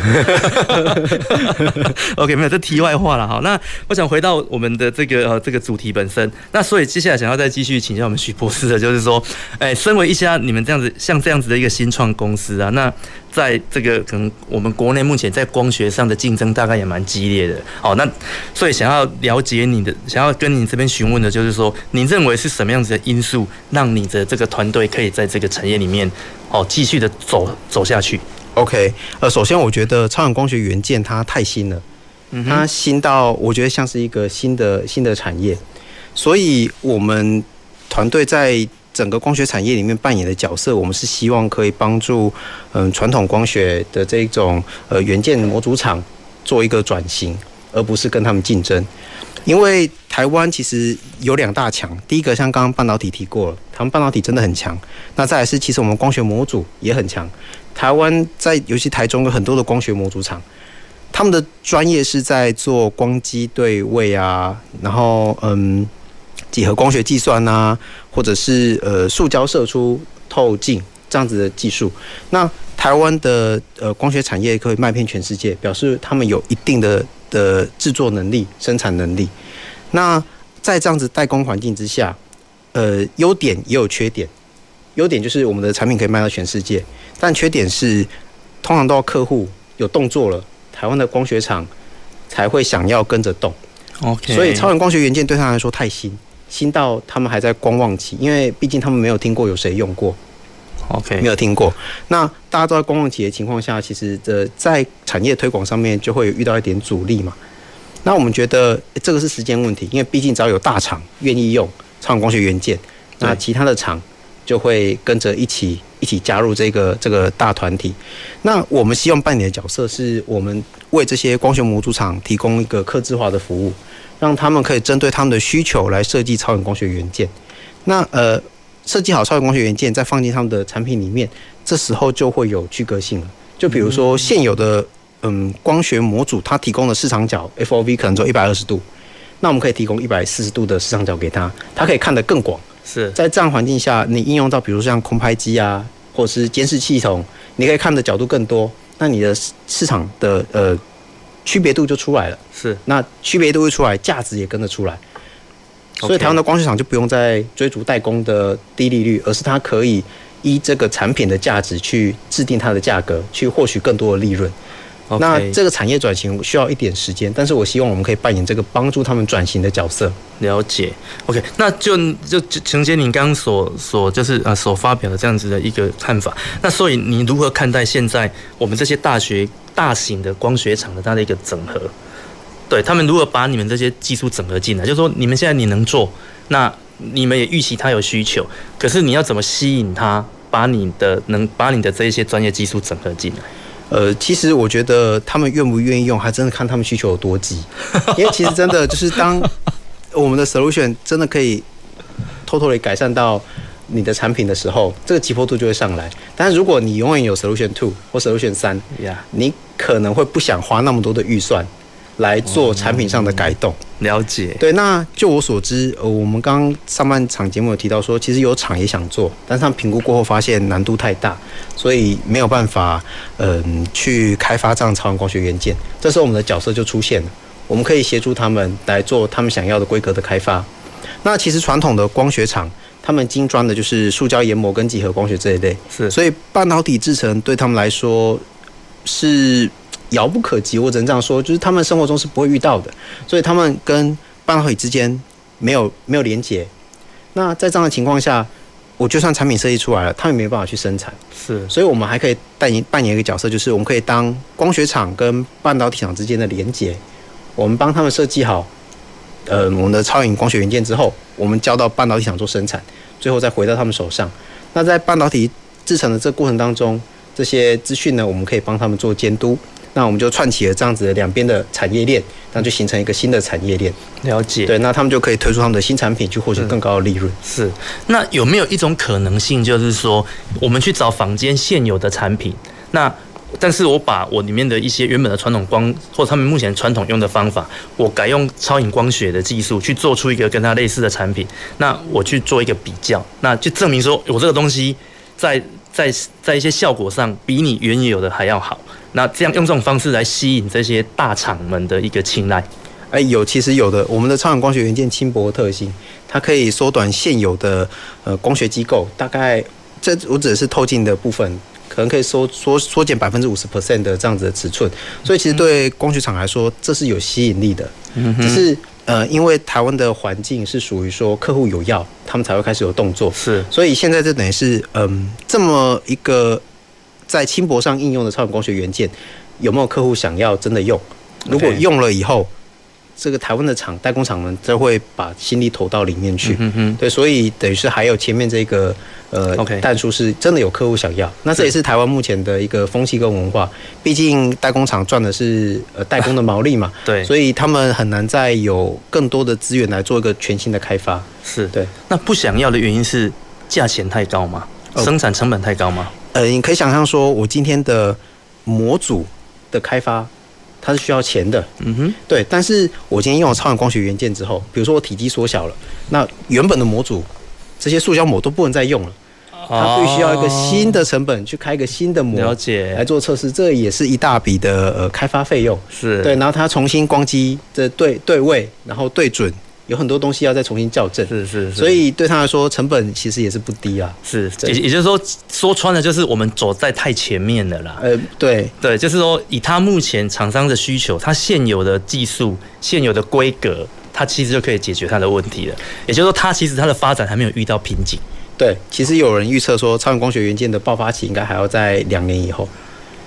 OK，没有，这题外话了哈。那我想回到我们的这个呃这个主题本身。那所以接下来想要再继续请教我们许博士的，就是说，哎，身为一家你们这样子像这样子的一个新创公司啊，那在这个可能我们国内目前在光学上的竞争大概也蛮激烈的。好，那所以想要了解你的，想要跟你这边询问的就是说，你认为是什么样子的因素让你的这个团队可以在这个产业里面？哦，继续的走走下去。OK，呃，首先我觉得超远光学元件它太新了，嗯，它新到我觉得像是一个新的新的产业，所以我们团队在整个光学产业里面扮演的角色，我们是希望可以帮助嗯传统光学的这种呃元件模组厂做一个转型，而不是跟他们竞争。因为台湾其实有两大强，第一个像刚刚半导体提过了，他们半导体真的很强。那再来是，其实我们光学模组也很强。台湾在尤其台中有很多的光学模组厂，他们的专业是在做光机对位啊，然后嗯几何光学计算啊，或者是呃塑胶射出透镜这样子的技术。那台台湾的呃光学产业可以卖遍全世界，表示他们有一定的的制作能力、生产能力。那在这样子代工环境之下，呃，优点也有缺点。优点就是我们的产品可以卖到全世界，但缺点是通常都要客户有动作了，台湾的光学厂才会想要跟着动。OK，所以超远光学元件对他来说太新，新到他们还在观望期，因为毕竟他们没有听过有谁用过。OK，没有听过。那大家都在观望期的情况下，其实这在产业推广上面就会遇到一点阻力嘛。那我们觉得这个是时间问题，因为毕竟只要有大厂愿意用超远光学元件，那其他的厂就会跟着一起一起加入这个这个大团体。那我们希望扮演的角色是我们为这些光学模组厂提供一个客制化的服务，让他们可以针对他们的需求来设计超远光学元件。那呃。设计好超远光学元件，再放进他们的产品里面，这时候就会有区隔性了。就比如说现有的嗯光学模组，它提供的视场角 FOV 可能只有一百二十度，那我们可以提供一百四十度的视场角给他，他可以看得更广。是在这样环境下，你应用到比如像空拍机啊，或者是监视系统，你可以看的角度更多，那你的市场的呃区别度就出来了。是，那区别度一出来，价值也跟着出来。所以台湾的光学厂就不用再追逐代工的低利率，而是它可以依这个产品的价值去制定它的价格，去获取更多的利润。那这个产业转型需要一点时间，但是我希望我们可以扮演这个帮助他们转型的角色。了解，OK，那就就承接您刚刚所所就是呃所发表的这样子的一个看法。那所以你如何看待现在我们这些大学大型的光学厂的它的一个整合？对他们如何把你们这些技术整合进来？就是说，你们现在你能做，那你们也预期他有需求，可是你要怎么吸引他，把你的能把你的这一些专业技术整合进来？呃，其实我觉得他们愿不愿意用，还真的看他们需求有多急。因为其实真的就是当 我们的 solution 真的可以偷偷的改善到你的产品的时候，这个急迫度就会上来。但是如果你永远有 solution two 或 solution 三，yeah. 你可能会不想花那么多的预算。来做产品上的改动，了解。对，那就我所知，呃，我们刚刚上半场节目有提到说，其实有厂也想做，但是他们评估过后发现难度太大，所以没有办法，嗯、呃，去开发这样超远光学元件。这时候我们的角色就出现了，我们可以协助他们来做他们想要的规格的开发。那其实传统的光学厂，他们精专的就是塑胶研磨跟几何光学这一类，是，所以半导体制成对他们来说是。遥不可及，我只能这样说，就是他们生活中是不会遇到的，所以他们跟半导体之间没有没有连接。那在这样的情况下，我就算产品设计出来了，他们没办法去生产。是，所以我们还可以扮演扮演一个角色，就是我们可以当光学厂跟半导体厂之间的连接，我们帮他们设计好，呃，我们的超影光学元件之后，我们交到半导体厂做生产，最后再回到他们手上。那在半导体制成的这个过程当中，这些资讯呢，我们可以帮他们做监督。那我们就串起了这样子的两边的产业链，那就形成一个新的产业链。了解。对，那他们就可以推出他们的新产品，去获取更高的利润。是。那有没有一种可能性，就是说，我们去找坊间现有的产品，那但是我把我里面的一些原本的传统光，或者他们目前传统用的方法，我改用超影光学的技术去做出一个跟它类似的产品，那我去做一个比较，那就证明说我这个东西在在在一些效果上比你原有的还要好。那这样用这种方式来吸引这些大厂们的一个青睐，哎，有其实有的，我们的超远光学元件轻薄特性，它可以缩短现有的呃光学机构，大概这我指的是透镜的部分，可能可以缩缩缩减百分之五十 percent 的这样子的尺寸，所以其实对光学厂来说这是有吸引力的，嗯，只是呃因为台湾的环境是属于说客户有要，他们才会开始有动作，是，所以现在这等于是嗯、呃、这么一个。在轻薄上应用的超远光学元件，有没有客户想要真的用？如果用了以后，这个台湾的厂代工厂们就会把心力投到里面去。嗯嗯。对，所以等于是还有前面这个呃弹数是真的有客户想要。那这也是台湾目前的一个风气跟文化。毕竟代工厂赚的是呃代工的毛利嘛。对。所以他们很难再有更多的资源来做一个全新的开发。是对。那不想要的原因是价钱太高吗？生产成本太高吗？呃，你可以想象说，我今天的模组的开发，它是需要钱的。嗯哼，对。但是我今天用了超远光学元件之后，比如说我体积缩小了，那原本的模组这些塑胶膜都不能再用了。它必须要一个新的成本去开一个新的模，了解来做测试，这也是一大笔的呃开发费用。是对，然后它重新光机的对对位，然后对准。有很多东西要再重新校正，是是是，所以对他来说成本其实也是不低啊。是，也也就是说，说穿了就是我们走在太前面了啦。呃，对对，就是说以他目前厂商的需求，他现有的技术、现有的规格，他其实就可以解决他的问题了。也就是说，他其实他的发展还没有遇到瓶颈。对，其实有人预测说，超远光学元件的爆发期应该还要在两年以后。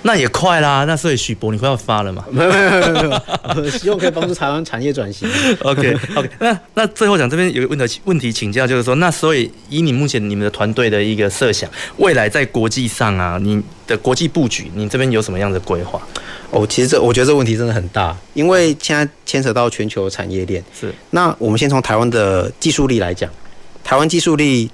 那也快啦，那所以许博，你快要发了嘛？没有没有没有，希望可以帮助台湾产业转型。OK OK，那那最后讲这边有个问题问题请教，就是说，那所以以你目前你们的团队的一个设想，未来在国际上啊，你的国际布局，你这边有什么样的规划？哦，其实这我觉得这问题真的很大，因为现在牵扯到全球产业链。是，那我们先从台湾的技术力来讲，台湾技术力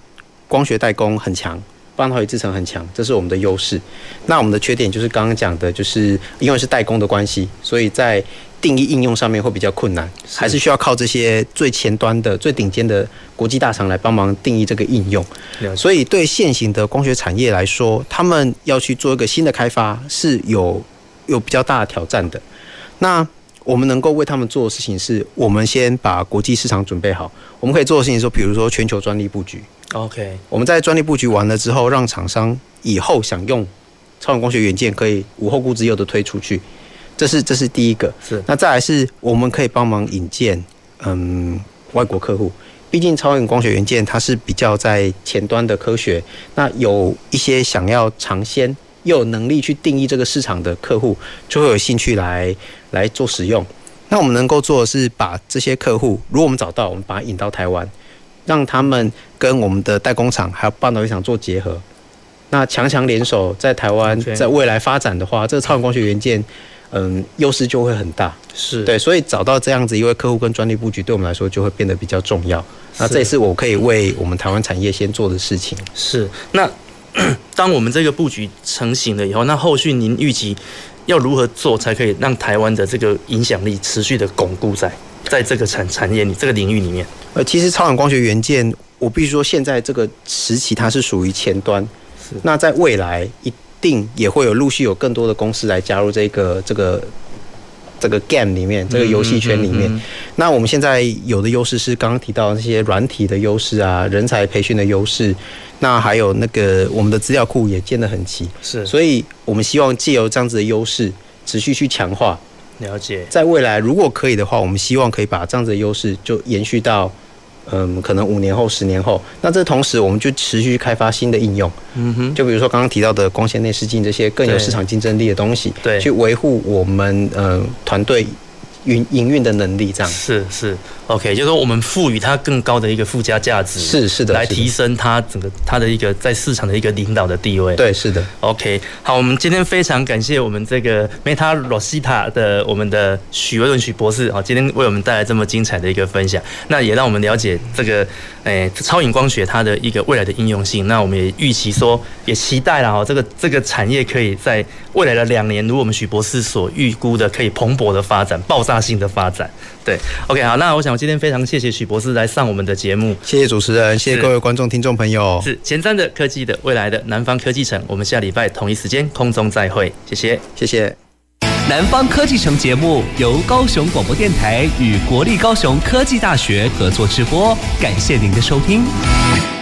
光学代工很强。半导体制成很强，这是我们的优势。那我们的缺点就是刚刚讲的，就是因为是代工的关系，所以在定义应用上面会比较困难，还是需要靠这些最前端的、最顶尖的国际大厂来帮忙定义这个应用。所以对现行的光学产业来说，他们要去做一个新的开发是有有比较大的挑战的。那我们能够为他们做的事情是，我们先把国际市场准备好。我们可以做的事情说，比如说全球专利布局。OK，我们在专利布局完了之后，让厂商以后想用超远光学元件可以无后顾之忧的推出去，这是这是第一个。是，那再来是我们可以帮忙引荐嗯外国客户，毕竟超远光学元件它是比较在前端的科学，那有一些想要尝鲜又有能力去定义这个市场的客户，就会有兴趣来来做使用。那我们能够做的是把这些客户，如果我们找到，我们把它引到台湾。让他们跟我们的代工厂还有半导体厂做结合，那强强联手，在台湾在未来发展的话，这个超远光学元件，嗯，优势就会很大。是对，所以找到这样子一位客户跟专利布局，对我们来说就会变得比较重要。那这也是我可以为我们台湾产业先做的事情。是，那 当我们这个布局成型了以后，那后续您预计要如何做，才可以让台湾的这个影响力持续的巩固在？在这个产产业里，这个领域里面，呃，其实超远光学元件，我必须说，现在这个时期它是属于前端，是。那在未来一定也会有陆续有更多的公司来加入这个这个这个 game 里面，这个游戏圈里面。嗯嗯嗯嗯。那我们现在有的优势是刚刚提到那些软体的优势啊，人才培训的优势，那还有那个我们的资料库也建得很齐，是。所以我们希望借由这样子的优势，持续去强化。了解，在未来如果可以的话，我们希望可以把这样子的优势就延续到，嗯，可能五年后、十年后。那这同时，我们就持续开发新的应用。嗯哼，就比如说刚刚提到的光纤内视镜这些更有市场竞争力的东西，对，去维护我们呃团队运营运的能力，这样是是。OK，就是说我们赋予它更高的一个附加价值，是是的，来提升它整个它的一个在市场的一个领导的地位。对，是的。OK，好，我们今天非常感谢我们这个 Meta Rosita 的我们的许维伦许博士啊，今天为我们带来这么精彩的一个分享，那也让我们了解这个诶、欸、超影光学它的一个未来的应用性。那我们也预期说，也期待了哈，这个这个产业可以在未来的两年，如我们许博士所预估的，可以蓬勃的发展，爆炸性的发展。对，OK，好，那我想我今天非常谢谢许博士来上我们的节目，谢谢主持人，谢谢各位观众听众朋友，是前瞻的科技的未来的南方科技城，我们下礼拜同一时间空中再会，谢谢，谢谢。南方科技城节目由高雄广播电台与国立高雄科技大学合作直播，感谢您的收听。